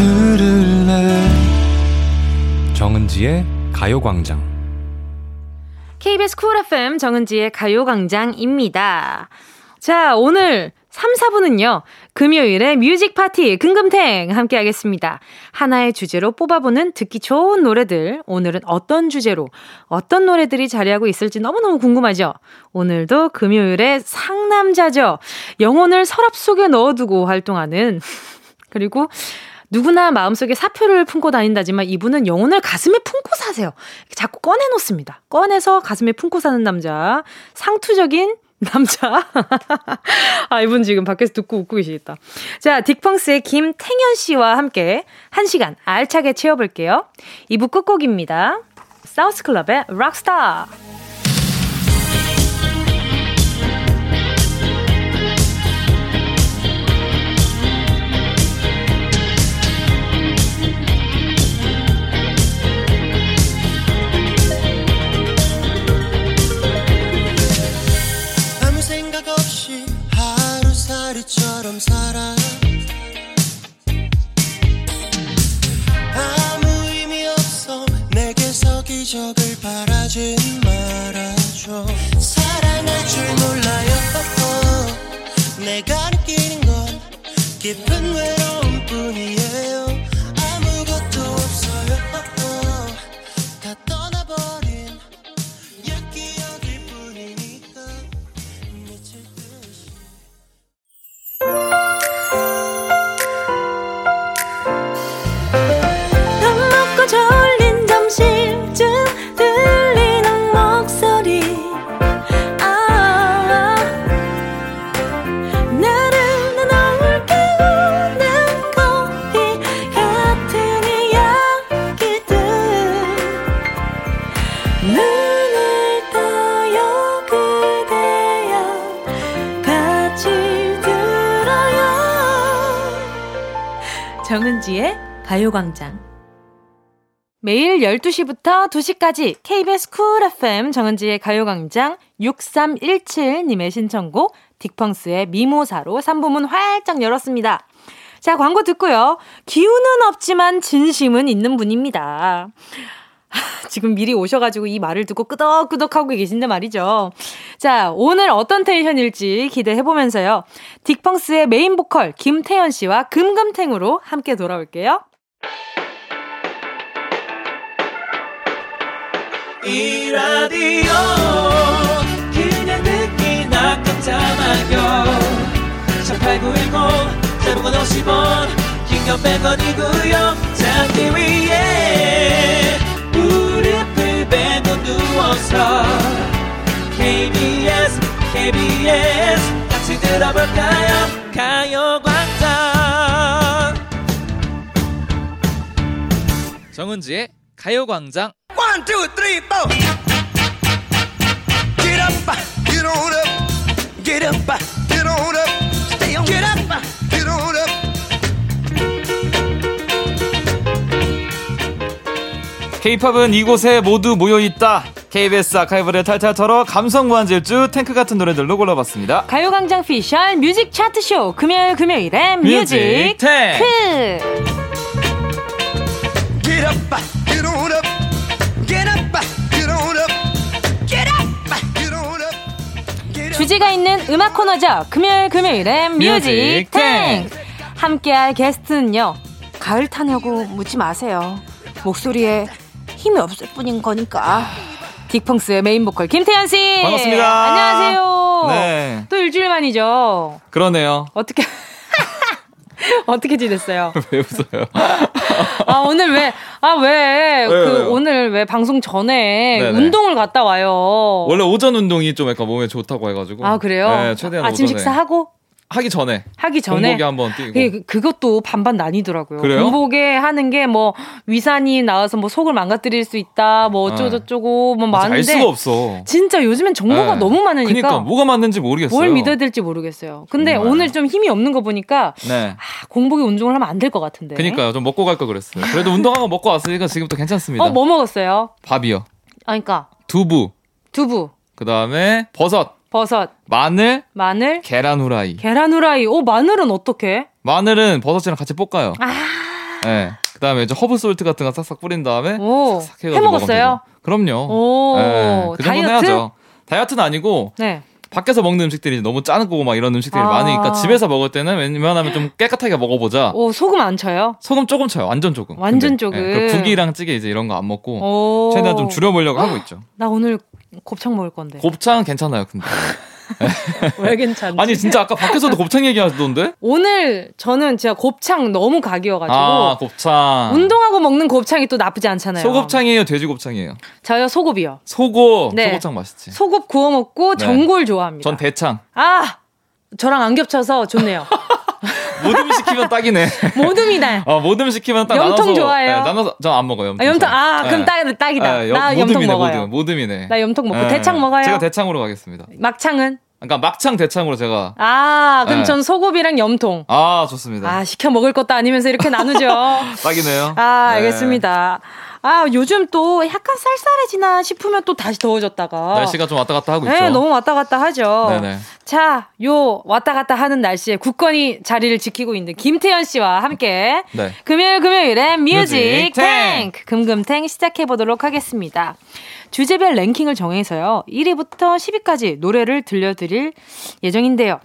들을래 정은지의 가요광장. KBS 쿨 FM 정은지의 가요광장입니다. 자, 오늘 3, 4부는요, 금요일에 뮤직 파티 금금탱 함께 하겠습니다. 하나의 주제로 뽑아보는 듣기 좋은 노래들. 오늘은 어떤 주제로, 어떤 노래들이 자리하고 있을지 너무너무 궁금하죠? 오늘도 금요일에 상남자죠. 영혼을 서랍 속에 넣어두고 활동하는, 그리고 누구나 마음속에 사표를 품고 다닌다지만 이분은 영혼을 가슴에 품고 사세요. 자꾸 꺼내놓습니다. 꺼내서 가슴에 품고 사는 남자. 상투적인 남자. 아, 이분 지금 밖에서 듣고 웃고 계시겠다. 자, 딕펑스의 김탱현 씨와 함께 한 시간 알차게 채워볼게요. 2부 끝곡입니다. 사우스 클럽의 락스타. 하루살이처럼 살아. 아무 의미 없어 내게서 기적을 바라진 말아줘. 사랑할 줄 몰라요. 내가 느끼는 건 깊은 외 정은지의 가요광장. 매일 12시부터 2시까지 KBS 쿨 FM 정은지의 가요광장 6317님의 신청곡 딕펑스의 미모사로 3부문 활짝 열었습니다. 자, 광고 듣고요. 기운은 없지만 진심은 있는 분입니다. 지금 미리 오셔가지고 이 말을 듣고 끄덕끄덕 하고 계신데 말이죠. 자, 오늘 어떤 텐션일지 기대해보면서요. 딕펑스의 메인 보컬 김태현 씨와 금금탱으로 함께 돌아올게요. 이 라디오 그냥 듣기나 깜짝마요 18910 대목원 50원 긴건 100원이고요 잠기 위에 무릎을 베고 누워서 KBS KBS 같이 들어볼까요 가요광장 정은지의 가요광장 One, two, three, four. Get up, get on up. Get up, get on up. Stay on. Get up, K-팝은 이곳에 모두 모여있다 KBS 아카이브를 탈탈 털어 감성 무한질주 탱크 같은 노래들로 골라봤습니다 가요광장 피셜 뮤직 차트쇼 금요일 금요일에 뮤직 뮤직 탱. 크 Get up, get on up. Get up, get on up. Get up, get on up. Get up. 주제가 있는 음악 코너죠. 금요일 금요일엔 뮤직 뮤직 탱. 함께할 게스트는요. 가을 타냐고 묻지 마세요. 목소리에 힘이 없을 뿐인 거니까. 딕펑스의 메인 보컬 김태현 씨. 반갑습니다. 안녕하세요. 네 또 일주일 만이죠. 그러네요 어떻게 어떻게 지냈어요? 왜 웃어요 아 오늘 왜 아 왜 그? 오늘 왜 방송 전에 네네. 운동을 갔다 와요. 원래 오전 운동이 좀 약간 몸에 좋다고 해가지고 아 그래요? 네 최대한 아침 오전에. 식사하고 하기 전에 하기 전에 공복에 한번 뛰고. 그, 그것도 반반 나뉘더라고요. 그래요? 공복에 하는 게 뭐 위산이 나와서 뭐 속을 망가뜨릴 수 있다, 뭐 어쩌고 저쩌고 뭐 맞아, 알 많은데 수가 없어. 진짜 요즘엔 정보가 네. 너무 많으니까 그러니까 뭐가 맞는지 모르겠어요. 뭘 믿어야 될지 모르겠어요. 근데 정말. 오늘 좀 힘이 없는 거 보니까 네. 아, 공복에 운동을 하면 안 될 것 같은데. 그니까요. 좀 먹고 갈 걸 그랬어요. 그래도 운동하고 먹고 왔으니까 지금부터 괜찮습니다. 어, 뭐 먹었어요? 밥이요. 아, 그러니까 두부. 두부, 그 다음에 버섯, 버섯, 마늘, 마늘, 계란 후라이. 계란 후라이. 오, 마늘은 어떻게? 마늘은 버섯이랑 같이 볶아요. 아, 네. 그 다음에 이제 허브 솔트 같은 거 싹싹 뿌린 다음에 오, 싹 해가지고 해 먹었어요? 먹으면 되죠. 그럼요. 오, 네, 그 다이어트? 해야죠. 다이어트는 아니고 네. 밖에서 먹는 음식들이 너무 짜고 막 이런 음식들이 아. 많으니까 집에서 먹을 때는 웬만하면 좀 깨끗하게 먹어보자. 오, 소금 안 쳐요? 소금 조금 쳐요. 완전 조금. 완전 근데, 조금. 예, 그 국이랑 찌개 이제 이런 거 안 먹고 오. 최대한 좀 줄여보려고 하고 있죠. 나 오늘 곱창 먹을 건데. 곱창 괜찮아요, 근데. 왜 괜찮지? 아니 진짜 아까 밖에서도 곱창 얘기하시던데? 오늘 저는 진짜 곱창 너무 각이어가지고 아 곱창. 운동하고 먹는 곱창이 또 나쁘지 않잖아요. 소곱창이에요, 돼지곱창이에요. 저요 소곱이요. 소고 네. 소곱창 맛있지. 소곱 구워 먹고 네. 전골 좋아합니다. 전 대창. 아 저랑 안 겹쳐서 좋네요. 모듬 시키면 딱이네. 모듬이다. 어, 모듬 시키면 딱 염통 나눠서 좋아해요? 네, 나눠서 전 안 먹어요. 염통. 아, 염통 잘. 아 그럼 네. 딱 딱이다. 네, 나 염- 염통 먹어요. 모듬, 모듬 이네. 나 염통 먹고 네. 대창 먹어요. 제가 대창으로 가겠습니다. 막창은? 그러니까 막창 대창으로 제가 아 그럼 네. 전 소곱이랑 염통. 아 좋습니다. 아 시켜 먹을 것도 아니면서 이렇게 나누죠. 딱이네요. 아, 네. 알겠습니다. 아, 요즘 또 약간 쌀쌀해지나 싶으면 또 다시 더워졌다가. 날씨가 좀 왔다 갔다 하고 네, 있죠. 너무 왔다 갔다 하죠. 네네. 자, 요 왔다 갔다 하는 날씨에 굳건히 자리를 지키고 있는 김태현 씨와 함께 네. 금요일 금요일에 뮤직 뮤직 탱크 금금탱 시작해 보도록 하겠습니다. 주제별 랭킹을 정해서요. 1위부터 10위까지 노래를 들려드릴 예정인데요.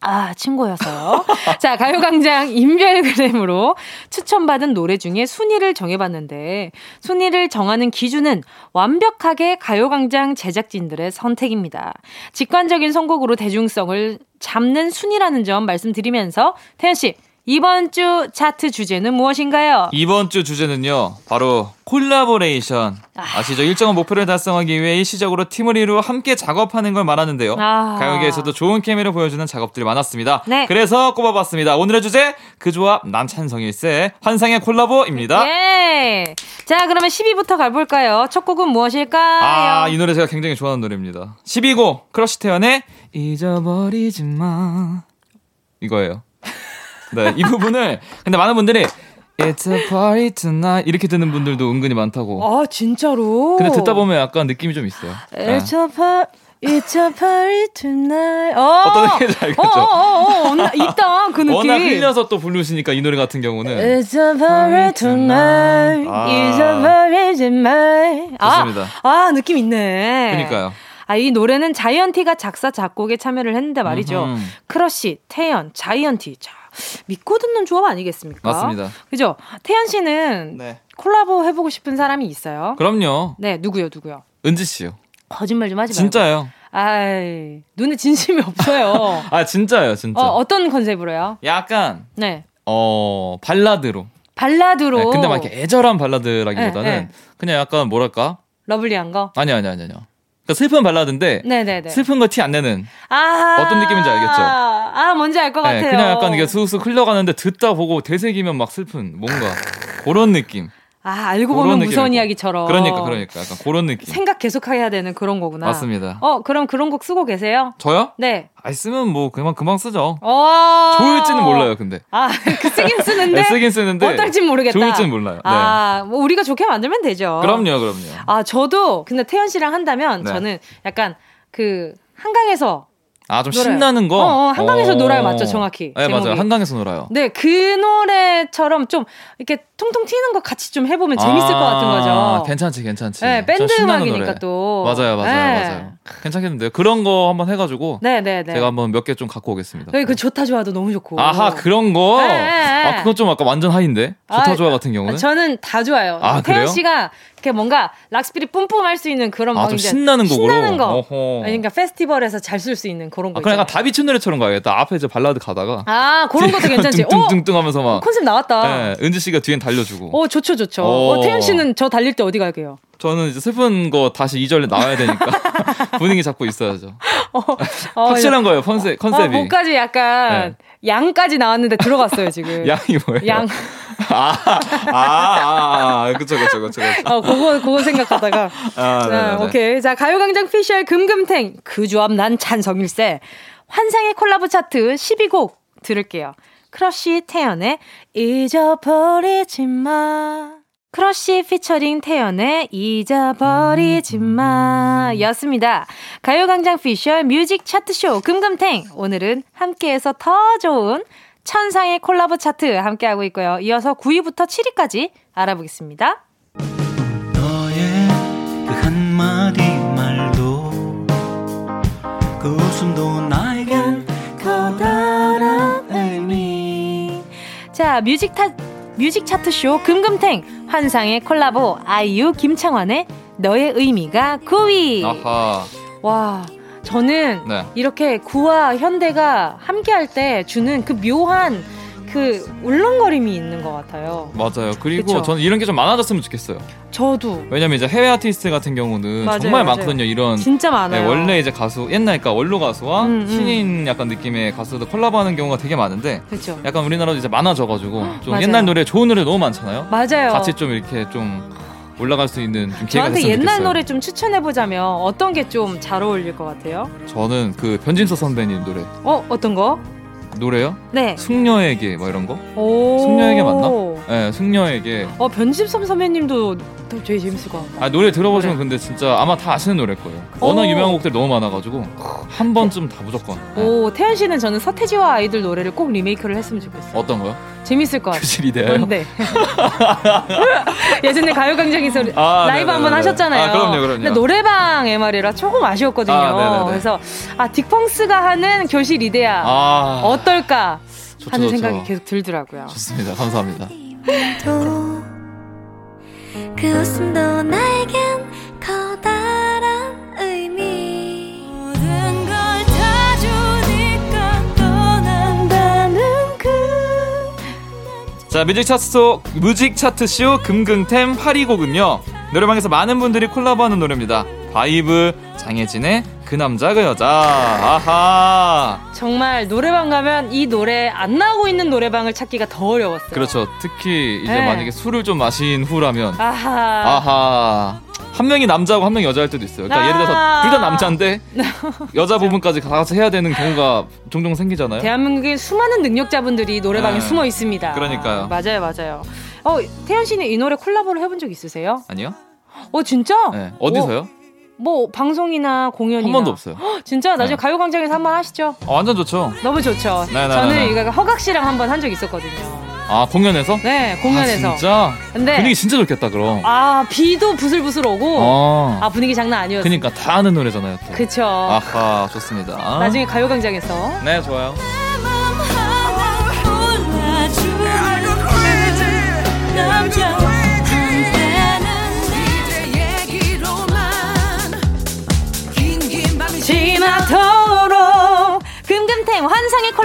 아, 친구여서요. 자, 가요광장 인별그램으로 추천받은 노래 중에 순위를 정해봤는데, 순위를 정하는 기준은 완벽하게 가요광장 제작진들의 선택입니다. 직관적인 선곡으로 대중성을 잡는 순위라는 점 말씀드리면서, 태연씨, 이번 주 차트 주제는 무엇인가요? 이번 주 주제는요, 바로 콜라보레이션. 아시죠? 일정한 목표를 달성하기 위해 일시적으로 팀을 이루어 함께 작업하는 걸 말하는데요. 아. 가요계에서도 좋은 케미를 보여주는 작업들이 많았습니다. 네. 그래서 꼽아봤습니다. 오늘의 주제, 그 조합 남찬성일세 환상의 콜라보입니다. 예! 자, 그러면 10위부터 가볼까요? 첫 곡은 무엇일까요? 아, 이 노래 제가 굉장히 좋아하는 노래입니다. 10위 곡, 크러쉬 태연의 잊어버리지 마. 이거예요. 네, 이 부분을, 근데 많은 분들이 It's a party tonight 이렇게 듣는 분들도 은근히 많다고. 아, 진짜로? 근데 듣다 보면 약간 느낌이 좀 있어요. 네. It's a party, it's a party tonight. 어, 어떤 느낌인지 알겠죠? 어, 어, 어, 어, 나- 있다, 그 느낌. 워낙 흘려서 또 부르시니까 이 노래 같은 경우는 It's a party tonight. 아. It's a party tonight. 아, 좋습니다. 아, 느낌 있네. 그러니까요. 아, 이 노래는 자이언티가 작사, 작곡에 참여를 했는데 말이죠. 음흠. 크러쉬, 태연, 자이언티. 자, 믿고 듣는 조합 아니겠습니까? 맞습니다. 그죠? 태연 씨는 네. 콜라보 해보고 싶은 사람이 있어요? 그럼요. 네, 누구요, 누구요? 은지 씨요. 거짓말 좀 하지 말고. 진짜요. 아이, 눈에 진심이 없어요. 아, 진짜요, 진짜. 어, 어떤 컨셉으로요? 약간 네. 어, 발라드로. 발라드로. 네, 근데 막 이렇게 애절한 발라드라기보다는 네, 네. 그냥 약간 뭐랄까? lovely한 거? 아니 아니 아니 아니요. 그러니까 슬픈 발라드인데 네네네. 슬픈 거 티 안 내는. 아. 어떤 느낌인지 알겠죠? 아, 뭔지 알것 네, 같아요. 그냥 약간 이게 슥슥 흘러가는데 듣다 보고 되새기면 막 슬픈 뭔가 그런 느낌. 아, 알고 보면 무서운 거. 이야기처럼. 그러니까 그러니까 약간 그런 느낌. 생각 계속 해야 되는 그런 거구나. 맞습니다. 어, 그럼 그런 곡 쓰고 계세요? 저요? 네. 아 쓰면 뭐 그만 금방 쓰죠. 어. 좋을지는 몰라요, 근데. 아, 그 쓰긴 쓰는데. 네, 쓰긴 쓰는데 어떨진 모르겠다. 좋을지는 몰라요. 네. 아, 뭐 우리가 좋게 만들면 되죠. 그럼요, 그럼요. 아, 저도 근데 태연 씨랑 한다면 네. 저는 약간 그 한강에서 아 좀 놀아요. 신나는 거. 어, 어, 한강에서 어. 놀아요, 맞죠, 정확히. 네 맞아요. 제목이. 한강에서 놀아요. 네, 그 노래처럼 좀 이렇게 통통 튀는 거 같이 좀 해보면 재밌을 것 같은 거죠. 아, 괜찮지, 괜찮지. 네, 밴드 음악이니까 노래. 또. 맞아요, 맞아요, 네. 맞아요. 괜찮겠는데요. 그런 거 한번 해가지고 네, 네, 네. 제가 한번 몇 개 좀 갖고 오겠습니다. 여기 그 좋다 좋아도 너무 좋고. 아하 그런 거. 네, 네, 네. 아 그건 좀 아까 완전 하이인데. 좋다 아, 좋아 같은 경우는. 저는 다 좋아요. 아, 태연 그래요? 씨가 이렇게 뭔가 rock spirit 뿜뿜할 수 있는 그런 아, 막 신나는 곡으로? 신나는 거. 어허. 그러니까 페스티벌에서 잘 쓸 수 있는 그런 거. 아, 있잖아요. 다비춘 노래처럼 가야겠다. 앞에 이제 발라드 가다가. 아, 그런 것도 괜찮지. 어, 뚱뚱뚱뚱 하면서 막. 컨셉 나왔다. 네, 은지 씨가 뒤엔 달려주고. 어, 좋죠, 좋죠. 어. 어, 태연 씨는 저 달릴 때 어디 갈게요? 저는 이제 슬픈 거 다시 2절에 나와야 되니까 분위기 잡고 있어야죠. 어, 확실한 거예요, 컨셉, 어, 컨셉이. 목까지 약간 양까지 나왔는데 들어갔어요 지금. 양이 뭐예요? 양. 아, 아, 아, 아, 그쵸, 그쵸, 그쵸, 그쵸. 어, 그거 그거 생각하다가. 아, 네, 자, 네, 네. 오케이. 자, 가요광장 피셜 금금탱. 그 조합 난 찬성일세. 환상의 콜라보 차트 10위 곡 들을게요. 크러쉬 태연의 잊어버리지 마. 크러쉬 피처링 태연의 잊어버리지 마 였습니다. 가요광장 피셜 뮤직 차트쇼 금금탱. 오늘은 함께해서 더 좋은 천상의 콜라보 차트 함께하고 있고요. 이어서 9위부터 7위까지 알아보겠습니다. 너의 그 한마디 말도 그 웃음도 나에겐 커다란 의미 자, 뮤직 타, 뮤직 차트쇼 금금탱 환상의 콜라보 아이유 김창완의 너의 의미가 9위. 아하. 와, 저는 네. 이렇게 구와 현대가 함께할 때 주는 그 묘한 그 울렁거림이 있는 것 같아요. 맞아요. 그리고 그쵸? 저는 이런 게 좀 많아졌으면 좋겠어요. 저도 왜냐면 이제 해외 아티스트 같은 경우는 맞아요, 정말 맞아요. 많거든요. 이런 진짜 많아요. 네, 원래 이제 가수 옛날 그러니까 원로 가수와 음, 음. 신인 약간 느낌의 가수들 콜라보하는 경우가 되게 많은데 그렇죠. 약간 우리나라도 이제 많아져가지고 좀 맞아요. 옛날 노래 좋은 노래 너무 많잖아요. 맞아요. 같이 좀 이렇게 좀 올라갈 수 있는 좀 기회가 저한테 옛날 좋겠어요. 노래 좀 추천해 보자면 어떤 게 좀 잘 어울릴 것 같아요? 저는 그 변진서 선배님 노래 어, 어떤 거? 노래요? 네. 숙녀에게 뭐 이런 거? 오. 숙녀에게 맞나? 네, 숙녀에게. 어, 변집섬 선배님도 더 되게 재밌을 것 같아요. 아 노래 들어보시면 근데 진짜 아마 다 아시는 노래일 거예요. 워낙 오. 유명한 곡들이 너무 많아가지고 한 번쯤 다 무조건. 네. 오, 태연 씨는 저는 서태지와 아이들 노래를 꼭 리메이크를 했으면 좋겠어요. 어떤 거요? 재밌을 것 같아요. 교실이 돼요? 네. 예전에 가요광장에서 아, 라이브 네네네네. 한번 하셨잖아요. 아, 그럼요, 그럼요. 근데 노래방 MR이라 조금 아쉬웠거든요. 아. 그래서 아 딕펑스가 하는 교실 이데아 아 어떨까 좋죠, 하는 좋죠. 생각이 계속 들더라고요. 좋습니다. 감사합니다. 또그 웃음도 나에겐 그 자. 뮤직 차트 속 뮤직 차트 쇼 금금탱 8위 곡은요. 노래방에서 많은 분들이 콜라보하는 노래입니다. 바이브 장혜진의 그 남자 그 여자 아하 정말 노래방 가면 이 노래 안 나오고 있는 노래방을 찾기가 더 어려웠어요. 그렇죠. 특히 이제 네. 만약에 술을 좀 마신 후라면 아하. 아하 한 명이 남자고 한 명이 여자일 때도 있어요. 그러니까 아. 예를 들어서 둘 다 남자인데 여자 부분까지 가서 해야 되는 경우가 종종 생기잖아요. 대한민국의 수많은 능력자분들이 노래방에 네. 숨어 있습니다. 그러니까요. 맞아요, 맞아요. 어, 태연 씨는 이 노래 콜라보를 해본 적 있으세요? 아니요? 어, 진짜? 네. 어디서요? 뭐 방송이나 공연이나 한 번도 없어요. 헉, 진짜 나중에 네. 가요광장에서 한 번 하시죠. 아, 완전 좋죠. 너무 좋죠. 네, 네, 저는 네, 네. 이거 허각 씨랑 한 번 한 적 있었거든요. 아 공연에서? 네, 공연에서. 아, 진짜? 근데 분위기 진짜 좋겠다 그럼. 아 비도 부슬부슬 오고 어. 아 분위기 장난 아니었어요. 그니까 다 아는 노래잖아요. 또. 그쵸. 아하 좋습니다. 나중에 가요광장에서 네 좋아요.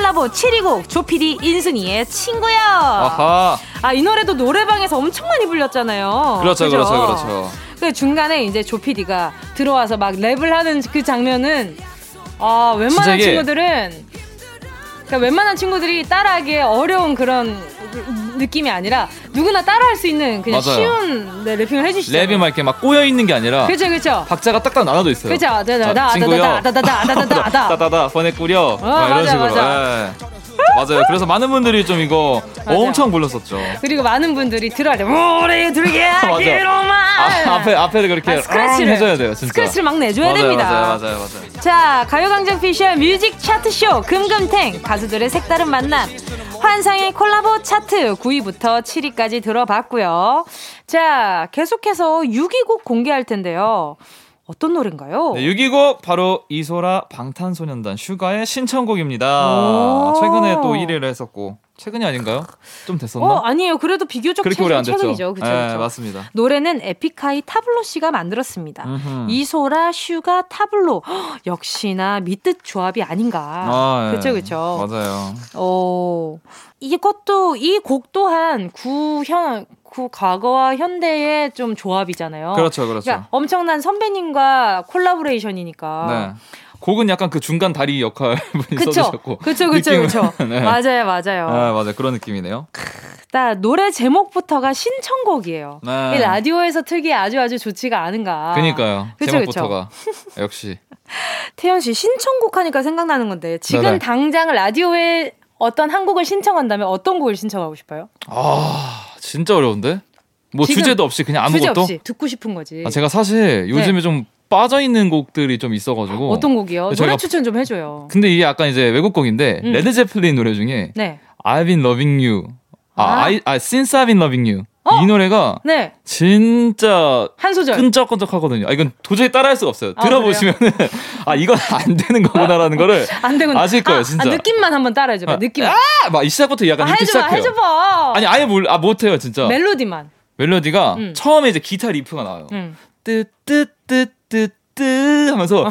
콜라보 7위곡 조피디 인순이의 친구야. 아하. 아 이 노래도 노래방에서 엄청 많이 불렸잖아요. 그렇죠 그죠? 그렇죠 그렇죠. 그 중간에 이제 조피디가 들어와서 막 랩을 하는 그 장면은 아 웬만한 친구들은 그러니까 웬만한 친구들이 따라하기 어려운 그런 느낌이 아니라 누구나 따라할 수 있는 그냥 맞아요. 쉬운 네, 래핑을 해주시잖아요. 랩이 막 이렇게 막 꼬여 있는 게 아니라 그렇죠 그렇죠. 박자가 딱딱 나눠져 있어요. 그죠? 다다다, 자, 친구요. 다다다, 다다다, 다다다. 다다다 보내꾸려 막 이런 맞아, 식으로. 맞아. 예. 맞아요. 그래서 많은 분들이 좀 이거 맞아요. 엄청 불렀었죠. 그리고 많은 분들이 들어야 돼. 우리 들게 맞아. 하기로만. 아, 앞에 앞에 그렇게 아, 스크래치를 음 해줘야 돼요. 진짜. 스크래치를 막 내줘야 맞아요, 됩니다. 맞아요, 맞아요, 맞아요. 자, 가요광장 피셜 뮤직 차트 쇼 금금탱 가수들의 색다른 만남 환상의 콜라보 차트 9위부터 7위까지 들어봤고요. 자, 계속해서 6위 곡 공개할 텐데요. 어떤 노래인가요? 네, 6위곡 바로 이소라 방탄소년단 슈가의 신청곡입니다. 오. 최근에 또 1위를 했었고 최근이 아닌가요? 좀 됐었나? 어, 아니에요. 그래도 비교적 그렇게 최근, 오래 안 됐죠. 최근이죠. 그쵸, 네, 그쵸. 맞습니다. 노래는 에픽하이 타블로 씨가 만들었습니다. 음흠. 이소라, 슈가, 타블로. 헉, 역시나 믿듣 조합이 아닌가. 아, 예. 그쵸, 그쵸. 맞아요. 어, 이것도, 이 곡 또한 구현, 구 과거와 현대의 좀 조합이잖아요. 그렇죠, 그렇죠. 그러니까 엄청난 선배님과 콜라보레이션이니까. 네. 곡은 약간 그 중간 다리 역할 분이 그쵸. 써주셨고. 그쵸, 그쵸, 그쵸. 네. 맞아요, 맞아요. 아, 맞아요. 그런 느낌이네요. 나 노래 제목부터가 신청곡이에요. 네. 이 라디오에서 틀기 아주 아주 좋지가 않은가. 그니까요. 그쵸, 제목부터가. 역시. 태연 씨 신청곡 하니까 생각나는 건데 지금 네네. 당장 라디오에 어떤 한 곡을 신청한다면 어떤 곡을 신청하고 싶어요? 아, 진짜 어려운데? 뭐 주제도 없이 그냥 주제 아무것도? 없이 듣고 싶은 거지. 아, 제가 사실 요즘에 좀 빠져 있는 곡들이 좀 있어가지고. 어떤 곡이요? 노래 추천 좀 해줘요. 근데 이게 약간 이제 외국 곡인데 음. 레드 제플린 노래 중에 네. I've been loving you. 아, 아. I, 아 since I've been loving you. 어? 이 노래가 네. 진짜 한 소절. 끈적끈적하거든요. 아, 이건 도저히 따라할 수가 없어요. 아, 들어보시면 은 아 이건 안 되는 거구나라는 거를 안 되군. 아실 거예요, 아, 진짜. 아, 느낌만 한번 따라해 줘봐. 아, 느낌. 아, 막 이 시작부터 약간 아, 이렇게 해줘봐, 시작해요. 해줘봐. 아니 아예 몰, 아 못 해요 진짜. 멜로디만. 멜로디가 음. 처음에 이제 기타 리프가 나와요. 응. 뜨뜨뜨뜨 뜨 하면서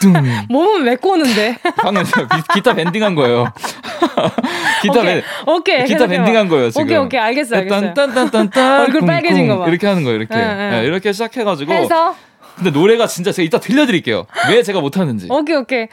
뚱뚱 몸은 왜 꼬는데? 방금 기- 기타 밴딩한 거예요. 기타 오케이, 밴 오케이. 기타. 밴딩한 거예요 지금. 오케이, 오케이, 알겠어, 알겠어요. 딴딴딴딴딴 얼굴 빨개진 거 봐. 이렇게 하는 거예요 이렇게 응, 응. 네, 이렇게 시작해가지고. 해서 근데 노래가 진짜 제가 이따 들려드릴게요. 왜 제가 못하는지. 오케이, 오케이.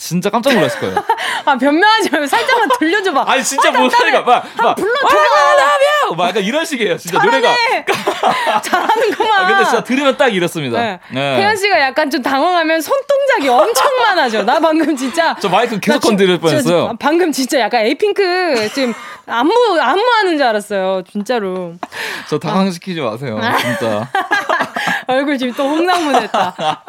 진짜 깜짝 놀랐을 거예요. 아 변명하지 말고 살짝만 들려줘봐. 아니 진짜 못하니까 막, 막 불러, 아, I love you! 막 약간 이런 식이에요. 진짜 노래가. 잘하는구만. 아, 근데 진짜 들으면 딱 이렇습니다. 네. 네. 태연 씨가 약간 좀 당황하면 손 동작이 엄청 많아져. 나 방금 진짜. 저 마이크 계속 건드릴 저- 뻔했어요. 방금 진짜 약간 에이핑크 지금 안무 안무하는 줄 알았어요. 진짜로. 저 당황시키지 마세요. 진짜. 얼굴 지금 또 홍당무냈다.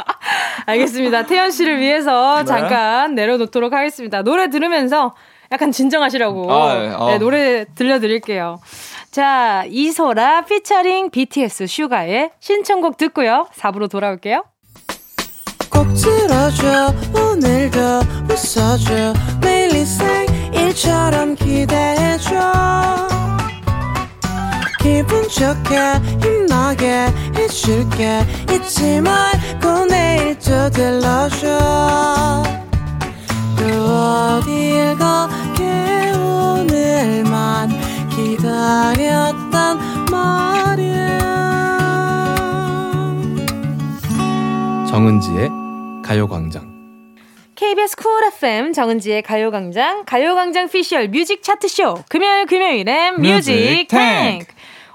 알겠습니다. 태연 씨를 위해서 네. 잠깐 내려놓도록 하겠습니다. 노래 들으면서 약간 진정하시라고 아, 예. 어. 네, 노래 들려드릴게요. 자, 이소라 피처링 BTS 슈가의 신청곡 듣고요. 4부로 돌아올게요. 꼭 들어줘 오늘도 웃어줘 매일 일상일처럼 기대해줘 기분 좋게 힘나게 해줄게 잊지 말고 내일 또 들러줘 또 어딜 가게 오늘만 기다렸단 말이야 정은지의 가요광장. KBS Cool FM 정은지의 가요광장 가요광장 피셜 뮤직 차트쇼 금요일 금요일엔 뮤직 뮤직 탱크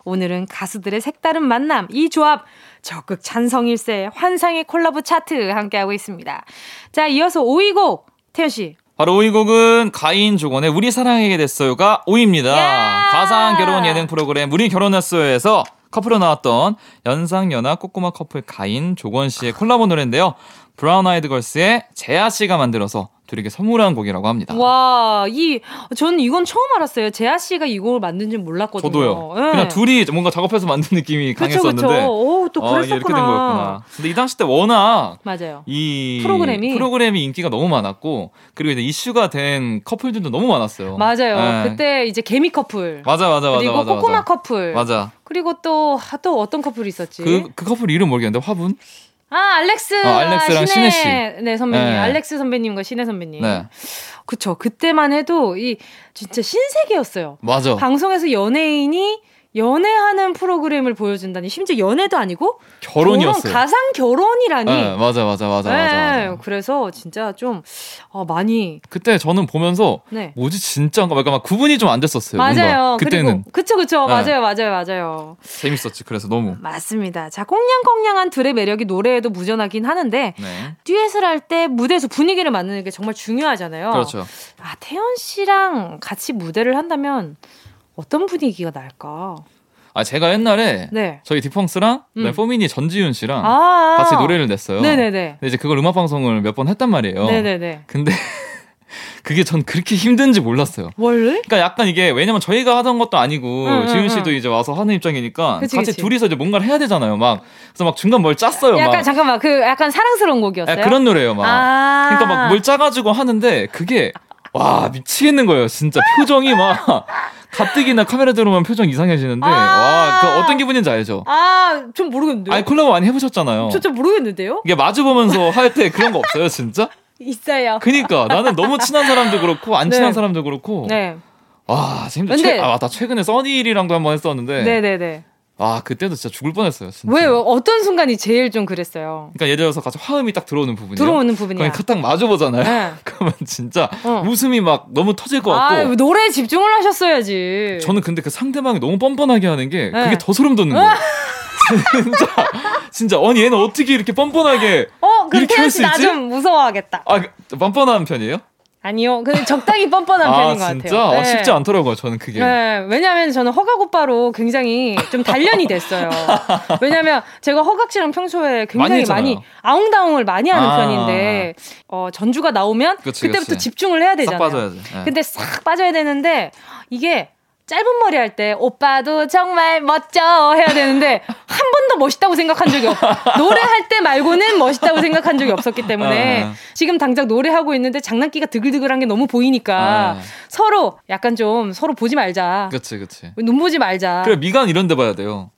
오늘은 가수들의 색다른 만남 이 조합 적극 찬성일세 환상의 콜라보 차트 함께하고 있습니다. 자 이어서 5위 곡 태연 씨 바로 5위 곡은 가인 조권의 우리 사랑하게 됐어요가 5위입니다. 야! 가상 결혼 예능 프로그램 우리 결혼했어요에서 커플로 나왔던 연상연하 꼬꼬마 커플 가인 조권 씨의 콜라보 노래인데요. 브라운 아이드 걸스의 제아 씨가 만들어서 둘에게 선물한 곡이라고 합니다. 와, 이, 저는 이건 처음 알았어요. 제아 씨가 이 곡을 만든 줄 몰랐거든요. 저도요. 예. 그냥 둘이 뭔가 작업해서 만든 느낌이 그쵸, 강했었는데. 그쵸. 오, 또 어, 이게 이렇게 된 그랬었구나. 거였구나. 근데 이 당시 때 워낙 맞아요. 이 프로그램이? 프로그램이 인기가 너무 많았고 그리고 이제 이슈가 된 커플들도 너무 많았어요. 맞아요. 네. 그때 이제 개미 커플. 맞아 맞아 맞아 그리고 맞아. 꼬꼬마 맞아. 커플. 맞아. 그리고 또, 아, 또 어떤 커플이 있었지? 그, 그 커플 이름 모르겠는데 화분? 아, 알렉스. 어, 알렉스랑 신혜 씨. 네, 선배님. 네. 알렉스 선배님과 신혜 선배님. 네. 그쵸. 그때만 해도 이 진짜 신세계였어요. 맞아. 방송에서 연예인이 연애하는 프로그램을 보여준다니 심지어 연애도 아니고 결혼이었어요. 결혼, 가상 결혼이라니. 네, 맞아 맞아 맞아 네, 맞아. 맞아. 그래서 진짜 좀 어, 많이 그때 저는 보면서 네. 뭐지 진짜인가 막, 막 구분이 좀 안 됐었어요. 맞아요. 뭔가. 그때는 그리고 그쵸 그쵸 네. 맞아요 맞아요 맞아요. 재밌었지. 그래서 너무. 맞습니다. 자 꽁냥꽁냥한 둘의 매력이 노래에도 무전하긴 하는데 네. 듀엣을 할 때 무대에서 분위기를 만드는 게 정말 중요하잖아요. 그렇죠. 아 태연 씨랑 같이 무대를 한다면 어떤 분위기가 날까? 아 제가 옛날에 네. 저희 디펑스랑 음. 포미니 전지윤 씨랑 아 같이 노래를 냈어요. 네네네. 근데 이제 그걸 음악 방송을 몇 번 했단 말이에요. 네네네. 근데 그게 전 그렇게 힘든지 몰랐어요. 원래? 그러니까 약간 이게 왜냐면 저희가 하던 것도 아니고 응, 응, 지윤 씨도 응. 이제 와서 하는 입장이니까 그치, 같이 그치. 둘이서 이제 뭔가를 해야 되잖아요. 막 그래서 막 중간 뭘 짰어요. 약간 막 잠깐만 그 약간 사랑스러운 아, 곡이었어요. 그런 노래예요. 막 아. 그러니까 막 뭘 짜가지고 하는데 그게 와 미치겠는 거예요. 진짜 표정이 막 가뜩이나 카메라 들어오면 표정 이상해지는데 아. 와그 어떤 기분인지 알죠? 아, 좀 모르겠는데요. 아니 콜라보 많이 해보셨잖아요. 저좀 모르겠는데요. 이게 마주 보면서 할 때 그런 거 없어요, 진짜? 있어요. 그니까 나는 너무 친한 사람도 그렇고 안 친한 네. 사람도 그렇고 네. 와 재밌다. 근데- 최, 아 맞다 최근에 써니일이랑도 한번 했었는데 네네네. 아 그때도 진짜 죽을 뻔했어요. 진짜. 왜요? 어떤 순간이 제일 좀 그랬어요? 그러니까 예를 들어서 같이 화음이 딱 들어오는 부분이요. 들어오는 부분이야. 그냥 딱 마주 보잖아요. 네. 그러면 진짜 어. 웃음이 막 너무 터질 것 같고. 아, 노래에 집중을 하셨어야지. 저는 근데 그 상대방이 너무 뻔뻔하게 하는 게 네. 그게 더 소름 돋는 거예요. 진짜 진짜 아니 얘는 어떻게 이렇게 뻔뻔하게 어, 그럼 이렇게 태연 할씨수나 있지? 좀 무서워하겠다. 아 그- 뻔뻔한 편이에요? 아니요. 근데 적당히 뻔뻔한 아 편인 것 진짜 같아요. 아, 쉽지 않더라고요. 저는 그게. 네, 왜냐하면 저는 허각 오빠로 굉장히 좀 단련이 됐어요. 왜냐하면 제가 허각 씨랑 평소에 굉장히 많이 많이. 아웅다웅을 많이 하는 아. 편인데 어, 전주가 나오면 그치, 그때부터 그치. 집중을 해야 싹 되잖아요. 빠져야지. 네. 근데 싹 빠져야 되는데 이게 짧은 머리 할 때 오빠도 정말 멋져 해야 되는데 한 번도 멋있다고 생각한 적이 없. 노래할 때 말고는 멋있다고 생각한 적이 없었기 때문에 아. 지금 당장 노래하고 있는데 장난기가 드글드글한 게 너무 보이니까 아. 서로 약간 좀 서로 보지 말자. 그치 그치. 눈 보지 말자. 그래 미간 이런 데 봐야 돼요.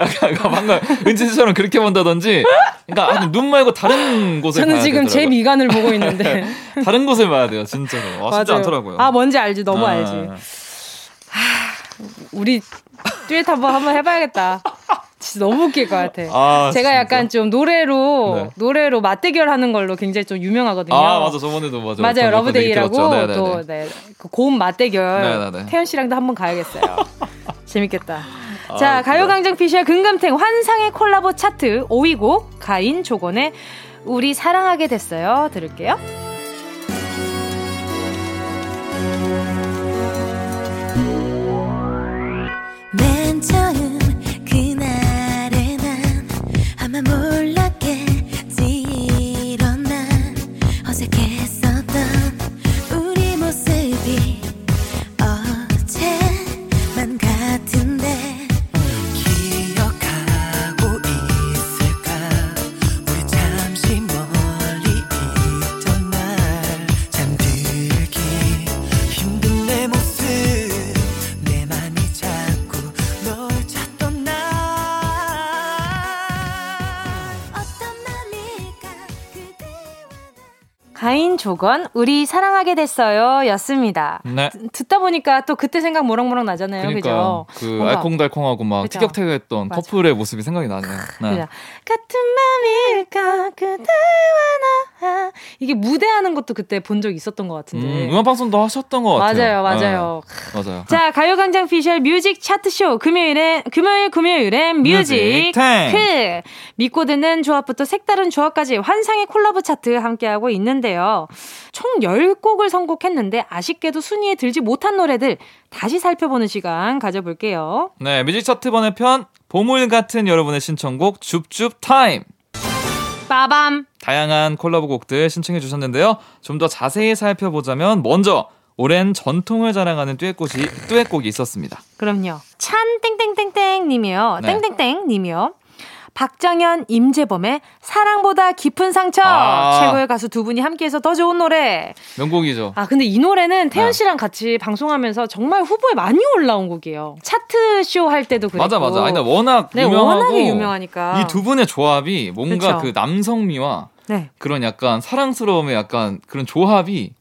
약간 방금 은지 씨처럼 그렇게 본다든지. 그러니까 아니, 눈 말고 다른 곳을 저는 지금 제 되더라고요. 미간을 보고 있는데. 다른 곳을 봐야 돼요 진짜로. 아, 쉽지 맞아요. 않더라고요. 아 뭔지 알지, 너무 아. 알지. 우리 듀엣 한번 한번 해봐야겠다. 진짜 너무 웃길 것 같아. 아, 제가 진짜. 약간 좀 노래로 네. 노래로 맞대결 하는 걸로 굉장히 좀 유명하거든요. 아 맞아 저번에도 맞아. 맞아요. Love Day라고 들었죠. 네네네. 또 네. 그 고음 맞대결 네네네. 태연 씨랑도 한번 가야겠어요. 재밌겠다. 아, 자. 가요광장 피셜 금금탱 환상의 콜라보 차트 5위 곡 가인 조권의 우리 사랑하게 됐어요. 들을게요. 아 조권 우리 사랑하게 됐어요. 였습니다. 네. 듣다 보니까 또 그때 생각 모락모락 나잖아요. 그러니까 그죠? 그 알콩달콩하고 막 그죠. 티격태격했던 맞아. 커플의 모습이 생각이 나네요. 네. 같은 맘일까 그대와 나 이게 무대하는 것도 그때 본 적 있었던 것 같은데. 음, 음악 방송도 하셨던 것 같아요. 맞아요, 맞아요. 네, 맞아요. 자, 가요광장 피셜 뮤직 차트쇼. 금요일엔, 금요일, 금요일엔 뮤직. 뮤직 탱. 크. 믿고 듣는 조합부터 색다른 조합까지 환상의 콜라보 차트 함께하고 있는데요. 총 10곡을 선곡했는데 아쉽게도 순위에 들지 못한 노래들 다시 살펴보는 시간 가져볼게요. 네, 뮤직 차트 번외편 보물 같은 여러분의 신청곡 줍줍 타임. 빠밤. 다양한 콜라보 곡들 신청해 주셨는데요. 좀 더 자세히 살펴보자면 먼저 오랜 전통을 자랑하는 듀엣곡이 듀엣곡이 있었습니다. 그럼요. 찬 땡땡땡땡 님이요. 네. 땡땡땡 님이요. 박정현, 임재범의 사랑보다 깊은 상처. 아. 최고의 가수 두 분이 함께해서 더 좋은 노래. 명곡이죠. 아, 근데 이 노래는 태연 네. 씨랑 같이 방송하면서 정말 후보에 많이 올라온 곡이에요. 차트쇼 할 때도 그랬고. 맞아 맞아. 아니, 근데 워낙 네, 유명하고 워낙에 유명하니까. 이 두 분의 조합이 뭔가 그쵸. 그 남성미와 네. 그런 약간 사랑스러움의 약간 그런 조합이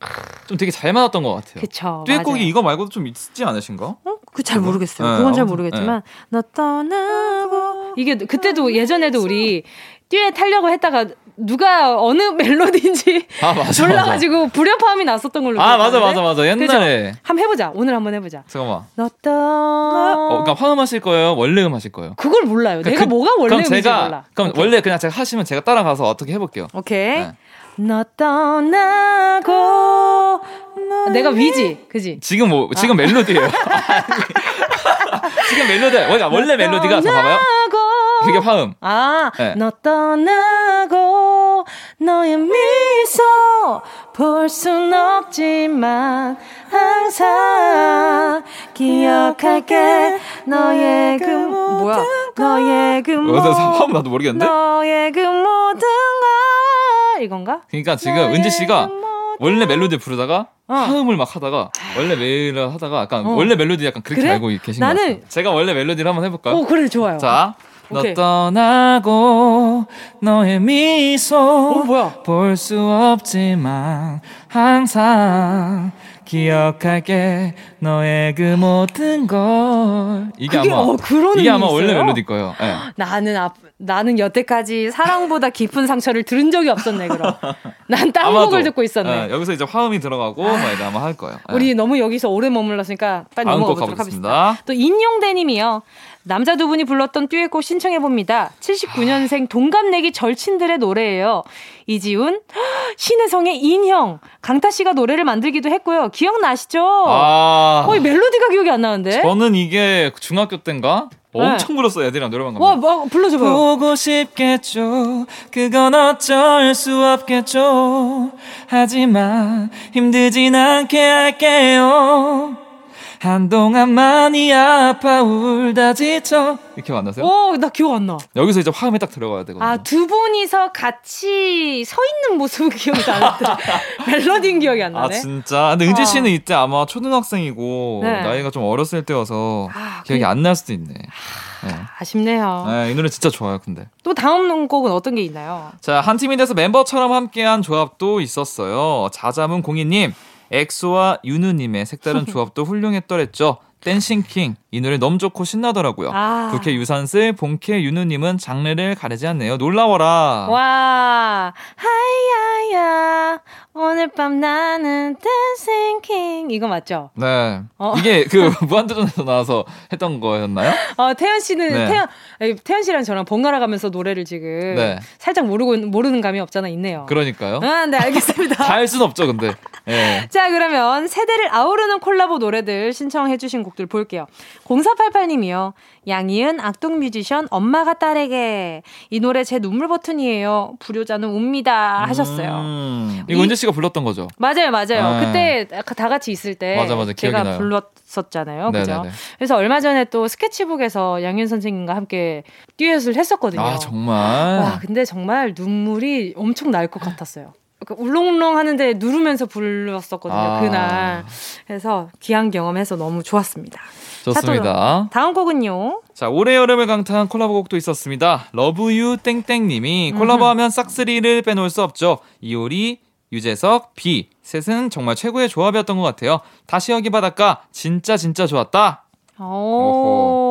좀 되게 잘 맞았던 것 같아요. 그쵸. 듀엣곡이. 이거 말고도 좀 있지 않으신가? 그잘 모르겠어요. 네, 그건 잘 아무튼, 모르겠지만 너 떠나고 이게 그때도 예전에도 우리 듀엣 하려고 했다가 누가 어느 멜로디인지 아 맞아. 몰라가지고 불협화음이 났었던 걸로. 아 맞아 기억하는데? 맞아 맞아. 옛날에 한번 해보자. 오늘 한번 해보자. 잠깐만. 너 떠나. 어, 그러니까 화음 하실 거예요? 원래 음 하실 거예요? 그걸 몰라요. 내가 그- 뭐가 원래 그럼 음인지 제가 몰라. 그럼 원래 그냥 제가 하시면 제가 따라가서 어떻게 해볼게요. 오케이. 네. 너 떠나고 내가 위지, 그지? 지금 뭐 지금 멜로디예요. 지금 멜로디 원래 원래 멜로디가 자 봐봐요. 그게 화음. 아, 네. 너 떠나고 너의 미소 볼 순 없지만 항상 기억할게 너의 그 뭐야 너의 그 어, 나 화음 모든 나도 모르겠는데. 너의 그 모든 걸 이건가? 그러니까 지금 은지 씨가 원래 멜로디 부르다가 어. 화음을 막 하다가 원래 메일을 하다가 약간 어. 원래 멜로디 약간 그렇게 그래? 알고 계신 것 나는- 같아요. 제가 원래 멜로디를 한번 해볼까요? 오 그래 좋아요. 자, 너 오케이. 떠나고 너의 미소 어, 뭐야? 볼수 없지만 항상 기억할게 너의 그 모든 걸 이게 그게, 아마 어, 그런 이게 아마 원래? 멜로디 거예요. 예. 나는 앞, 나는 여태까지 사랑보다 깊은 상처를 들은 적이 없었네, 그럼. 난딴 아마도, 곡을 듣고 있었네. 예, 여기서 이제 화음이 들어가고 막 이제 아마 할 거예요. 예. 우리 너무 여기서 오래 머물렀으니까 빨리 다음 넘어가 곡 보도록 하겠습니다. 가보겠습니다. 또 인용대님이요. 남자 두 분이 불렀던 듀엣곡 신청해 봅니다. 79년생 동갑내기 절친들의 노래예요. 이지훈, 신혜성의 인형, 강타 씨가 노래를 만들기도 했고요. 기억나시죠? 아. 거의 멜로디가 기억이 안 나는데. 저는 이게 중학교 때인가 네. 엄청 불렀어요 애들이랑 노래방 가면. 와, 뭐 불러줘봐요. 보고 싶겠죠. 그건 어쩔 수 없겠죠. 하지만 힘들진 않게 할게요. 한동안 많이 아파 울다 지쳐. 이렇게 만나세요? 오, 나 기억 안 나. 여기서 이제 화음이 딱 들어가야 되거든요. 아, 두 분이서 같이 서 있는 모습은 기억이 나는데 멜로디는 기억이 안아 나네. 진짜. 근데 은지 어. 씨는 이때 아마 초등학생이고 네. 나이가 좀 어렸을 때여서 아, 기억이 그- 안날 수도 있네. 네. 아쉽네요. 네, 이 노래 진짜 좋아요. 근데. 또 다음 곡은 어떤 게 있나요? 자, 한 팀이 돼서 멤버처럼 함께한 조합도 있었어요. 자자문 공이님, 엑소와 유느님의 색다른 조합도 훌륭했더랬죠. Dancing King 이 노래 너무 좋고 신나더라고요. 아. 부캐 유산슬, 본캐 유느님은 장르를 가리지 않네요. 놀라워라. 와, 하이야야, 오늘 밤 나는 king. 이거 맞죠? 네, 어. 이게 그 무한도전에서 나와서 했던 거였나요? 어, 태연 씨는, 네. 태연, 아니, 태연 씨랑 저랑 번갈아 가면서 노래를 지금 네. 살짝 모르고, 모르는 감이 없잖아, 있네요. 그러니까요. 아, 네, 알겠습니다. 다 할 순 없죠, 근데. 예. 자, 그러면 세대를 아우르는 콜라보 노래들 신청해주신 곡들 볼게요. 0488님이요. 양희은 악동 뮤지션 엄마가 딸에게 이 노래 제 눈물 버튼이에요. 불효자는 웁니다 하셨어요. 음, 이거 이- 은재 씨가 불렀던 거죠? 맞아요, 맞아요. 네. 그때 다 같이 있을 때 맞아, 맞아. 제가 나요. 불렀었잖아요. 그죠? 네네네. 그래서 얼마 전에 또 스케치북에서 양윤 선생님과 함께 듀엣을 했었거든요. 아, 정말. 와, 근데 정말 눈물이 엄청 날 것 같았어요. 그러니까 울렁울렁 하는데 누르면서 불렀었거든요, 아. 그날. 그래서 귀한 경험해서 너무 좋았습니다. 좋습니다. 다음 곡은요. 자, 올해 여름을 강타한 콜라보곡도 있었습니다. 러브유 땡땡님이 콜라보하면 싹쓸이를 빼놓을 수 없죠. 이효리, 유재석, 비 셋은 정말 최고의 조합이었던 것 같아요. 다시 여기 바닷가 진짜 진짜 좋았다. 오.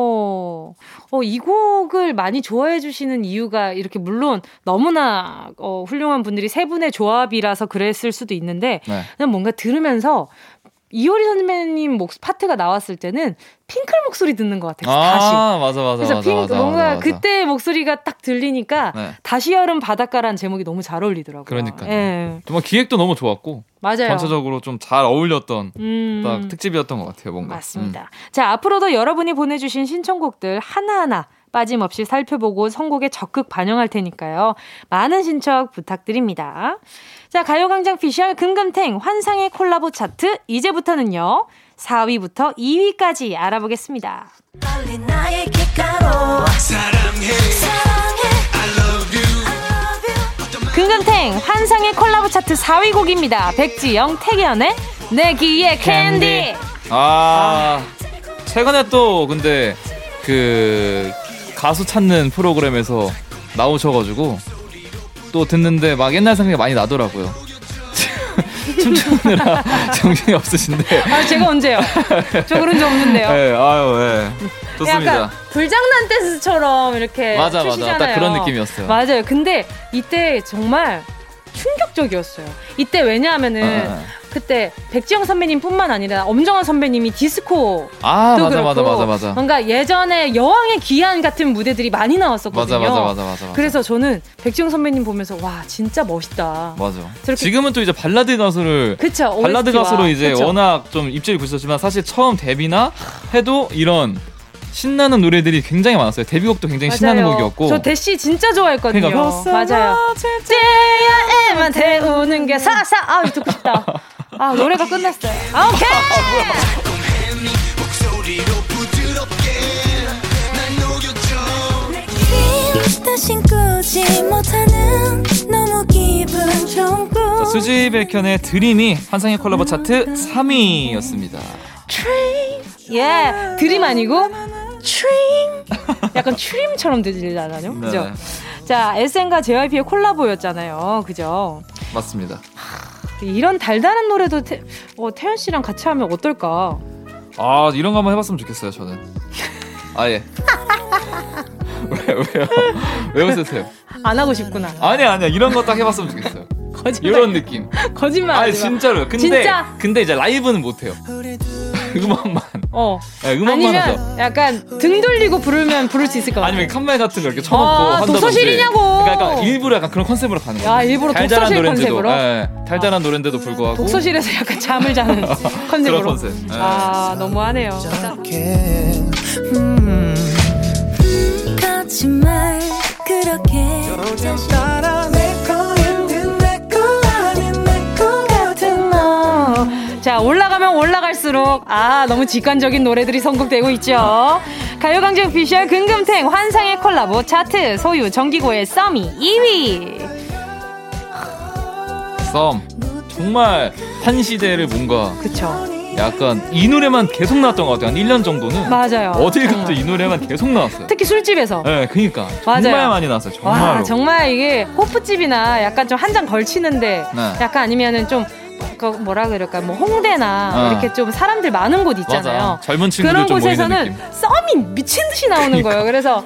어, 이 곡을 많이 좋아해 주시는 이유가 이렇게 물론 너무나 어, 훌륭한 분들이 세 분의 조합이라서 그랬을 수도 있는데 네. 그냥 뭔가 들으면서 이효리 선배님 목 파트가 나왔을 때는 핑클 목소리 듣는 것 같아요. 다시. 아, 맞아 맞아 그래서 맞아 핑 맞아. 뭔가 맞아, 맞아. 그때 목소리가 딱 들리니까 네. 다시 여름 바닷가라는 제목이 너무 잘 어울리더라고요. 그러니까요. 예. 정말 기획도 너무 좋았고 맞아요. 전체적으로 좀 잘 어울렸던 음. 딱 특집이었던 것 같아요, 뭔가. 맞습니다. 자, 앞으로도 여러분이 보내주신 신청곡들 하나하나 빠짐없이 살펴보고 선곡에 적극 반영할 테니까요. 많은 신청 부탁드립니다. 자, 가요광장 피셜 금금탱 환상의 콜라보 차트 이제부터는요. 4위부터 2위까지 알아보겠습니다. 빨리 나에게 가로 사랑해 사랑해 I love you 금금탱 환상의 콜라보 차트 4위 곡입니다. 백지영, 택연의 내 귀에 캔디. 아, 최근에 또 근데 그 가수 찾는 프로그램에서 나오셔가지고 또 듣는데 막 옛날 생각이 많이 나더라고요. 춤추느라 정신이 없으신데. 아, 제가 언제요? 저 그런 적 없는데요. 네, 아유, 예. 좋습니다. 약간 불장난 댄스처럼 이렇게 맞아, 맞아. 추시잖아요. 딱 그런 느낌이었어요. 맞아요. 근데 이때 정말 충격적이었어요. 이때 왜냐하면은 아, 아. 그때 백지영 선배님뿐만 아니라 엄정화 선배님이 디스코 아, 도 맞아, 그렇고 맞아, 맞아, 맞아. 뭔가 예전에 여왕의 귀환 같은 무대들이 많이 나왔었거든요. 맞아, 맞아, 맞아, 맞아, 맞아. 그래서 저는 백지영 선배님 보면서 와 진짜 멋있다. 맞아. 지금은 또 이제 발라드 가수를 그쵸, 발라드 OST 와. 가수로 이제 그쵸. 워낙 좀 입지를 굳혔지만 사실 처음 데뷔나 해도 이런 신나는 노래들이 굉장히 많았어요. 데뷔곡도 굉장히 신나는 맞아요. 곡이었고. 저 대시 진짜 좋아했거든요. 그러니까 맞아요. 떼야에만 태우는 게 사사. 아 듣고 싶다. 아 노래가 끝났어요. 아, 오케이. 자, 수지 백현의 드림이 환상의 콜라보 차트 3위였습니다. 예, 드림 아니고 트림. 약간 트림처럼 들리잖아요. 그죠? 네. 자, SN과 JYP의 콜라보였잖아요. 그죠? 맞습니다. 이런 달달한 노래도 태, 어, 태연 씨랑 같이 하면 어떨까? 아 이런 거 한번 해봤으면 좋겠어요 저는. 아예. 왜 왜요? 왜 웃으세요? 안 하고 싶구나. 아니 아니야 이런 거 딱 해봤으면 좋겠어요. 거짓말. 이런 느낌. 거짓말. 아니. 진짜로. 근데 진짜? 근데 이제 라이브는 못 해요. 음악만. 어. 네, 음악만 하죠. 아니면 약간 등 돌리고 부르면 부를 수 있을 것 같아. 아니면 칸멜 같은 거 이렇게 쳐놓고 아, 한다든지. 독서실이냐고! 그러니까 일부러 약간 그런 컨셉으로 가는 거예요. 야, 일부러 달달한 독서실 노래인데도, 컨셉으로? 예, 달달한 노래인데도 불구하고 독서실에서 약간 잠을 자는 컨셉으로. 그런 컨셉. 예. 아, 너무하네요. 거 자, 올라가면 올라갈수록, 아, 너무 직관적인 노래들이 선곡되고 있죠. 가요광장 피셜 금금탱 환상의 콜라보 차트 소유 정기고의 썸이 2위. 썸 정말 한 시대를 뭔가 그쵸. 약간 이 노래만 계속 나왔던 것 같아요. 한 1년 정도는 맞아요. 어딜 가도 정말. 이 노래만 계속 나왔어요. 특히 술집에서. 네, 그니까 맞아요. 정말 많이 나왔어요. 정말로. 와, 정말 이게 호프집이나 약간 좀 한 잔 걸치는데 네. 약간 아니면은 좀 그 뭐라 그럴까 뭐 홍대나 어. 이렇게 좀 사람들 많은 곳 있잖아요. 맞아. 젊은 친구들 그런 곳에서는. 그러니까. 썸이 미친 듯이 나오는 거예요. 그래서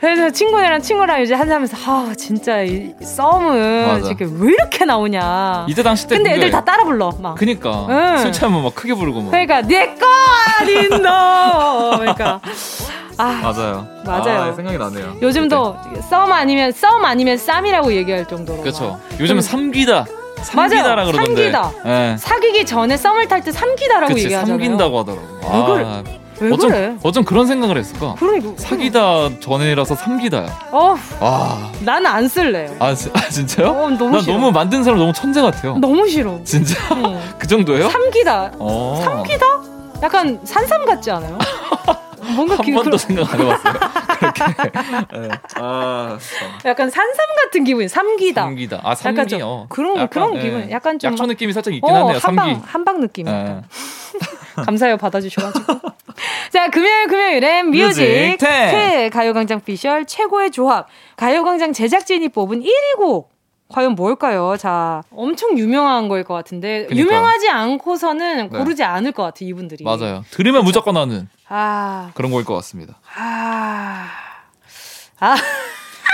그래서 친구들이랑 친구랑 이제 한잔하면서 아 진짜 이 썸은 맞아. 이렇게 왜 이렇게 나오냐. 이때 당시 때 근데 애들 다 따라 불러 막. 그니까 응. 술 취하면 막 크게 부르고 막 그러니까 내거 아닌 너. 그러니까 아 맞아요. 맞아요. 아, 생각이 나네요. 요즘도 썸 아니면 썸 아니면 쌈이라고 얘기할 정도로. 그렇죠. 요즘은 삼기다. 맞아요. 삼기다라 그러던데. 삼기다. 예. 사귀기 전에 썸을 탈 때 삼기다라고 그치 얘기하잖아요. 삼긴다고 하더라고. 왜 그래? 왜 어쩜, 그래? 어쩜 그런 생각을 했을까? 그러니까. 사귀다 전이라서 삼기다야. 어, 와. 나는 안 쓸래요. 아, 지- 아, 진짜요? 어, 너무 난 싫어. 너무 만든 사람 너무 천재 같아요. 너무 싫어. 진짜? 어. 그 정도예요? 삼기다. 어. 삼기다? 약간 산삼 같지 않아요? 뭔가 한 기- 번도 그런- 생각 안 해봤어요. 그렇게. 네. 아, 약간 산삼 같은 기분. 삼기다. 삼기다. 아, 약간 삼기. 좀 어. 그런 약간, 그런 예. 기분. 약간 좀 약초 막- 느낌이 살짝 있긴 어, 하네요. 한방 삼기. 한방 느낌. 예. 약간. 감사해요 받아주셔가지고. 자 금요일 금요일엔 뮤직. 텐 가요광장 피셜 최고의 조합 가요광장 제작진이 뽑은 1위 곡. 과연 뭘까요? 자, 엄청 유명한 거일 것 같은데 그러니까요. 유명하지 않고서는 네. 고르지 않을 것 같아 이분들이. 맞아요. 들으면 무조건 하는 아, 그런 거일 것 같습니다. 아, 아.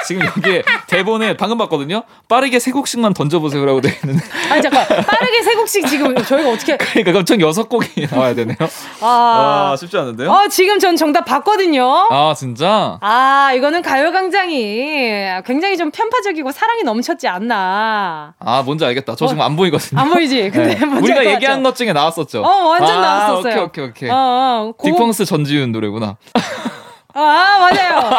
지금 여기에 대본에 방금 봤거든요. 빠르게 세 곡씩만 던져보세요라고 돼 있는데. 아니 잠깐 빠르게 세 곡씩 지금 저희가 어떻게? 그러니까 그럼 총 여섯 곡이 나와야 되네요. 아, 아, 쉽지 않은데요? 어 지금 전 정답 봤거든요. 아, 진짜? 아, 이거는 가요광장이 굉장히 좀 편파적이고 사랑이 넘쳤지 않나. 아, 뭔지 알겠다. 저 지금 안 보이거든요. 안 보이지? 근데 네. 뭔지 우리가 얘기한? 것 중에 나왔었죠. 어, 완전 아, 나왔었어요. 오케이, 오케이, 오케이. 어, 어, 고- 딕펑스 전지훈 노래구나. 아, 맞아요.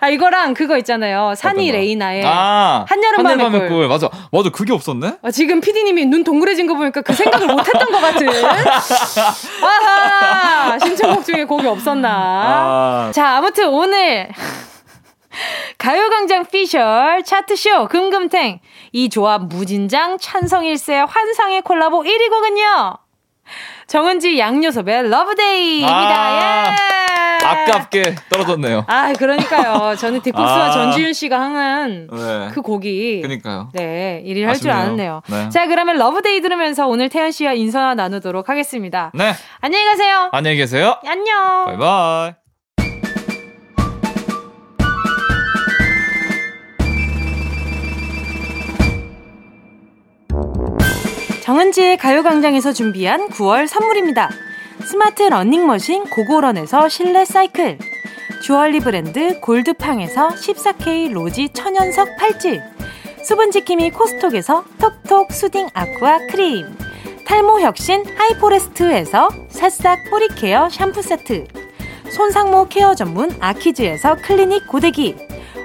아, 이거랑 그거 있잖아요. 산이 레이나의 아, 한여름 밤의 꿀. 꿀. 맞아. 맞아. 그게 없었네? 아, 지금 PD님이 눈 동그래진 거 보니까 그 생각을 못 했던 것 같은. 아하! 신청곡 중에 곡이 없었나. 아. 자, 아무튼 오늘. 가요광장 피셜 차트쇼 금금탱 이 조합 무진장 찬성일세 환상의 콜라보 1위 곡은요 정은지 양요섭의 Love Day입니다 아. 예. 아깝게 떨어졌네요. 아 그러니까요 저는 딕펑스와 아. 전지윤 씨가 흥한 네. 그 곡이 그니까요. 네 1위를 할줄 아쉽네요. 알았네요 네. 자 그러면 Love Day 들으면서 오늘 태연 씨와 인사 나누도록 하겠습니다 네. 안녕히 가세요 안녕히 계세요. 안녕 바이바이. 정은지의 가요광장에서 준비한 9월 선물입니다. 스마트 러닝머신 고고런에서 실내 사이클 주얼리 브랜드 골드팡에서 14K 로지 천연석 팔찌 수분지킴이 코스톡에서 톡톡 soothing aqua 크림 탈모 혁신 하이포레스트에서 새싹 뿌리 care 샴푸 세트 손상모 care 전문 아키즈에서 클리닉 고데기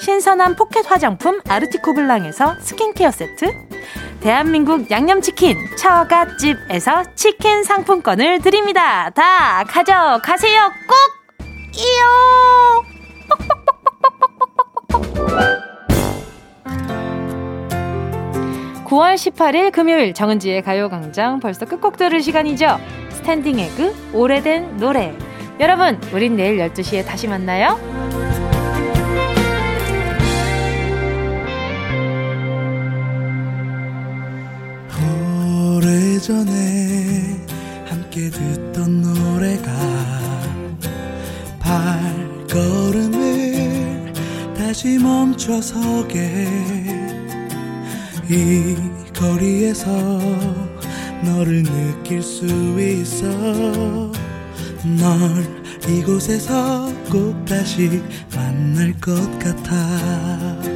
신선한 포켓 화장품 아르티코 블랑에서 스킨케어 세트. 대한민국 양념치킨 처갓집에서 치킨 상품권을 드립니다. 다 가져가세요. 꼭! 이요! 9월 18일 금요일 정은지의 가요광장 벌써 끝곡 들을 시간이죠. 스탠딩 에그 오래된 노래. 여러분, 우린 내일 12시에 다시 만나요. 오래전에 함께 듣던 노래가 발걸음을 다시 멈춰서게. 이 거리에서 너를 느낄 수 있어. 널 이곳에서 꼭 다시 만날 것 같아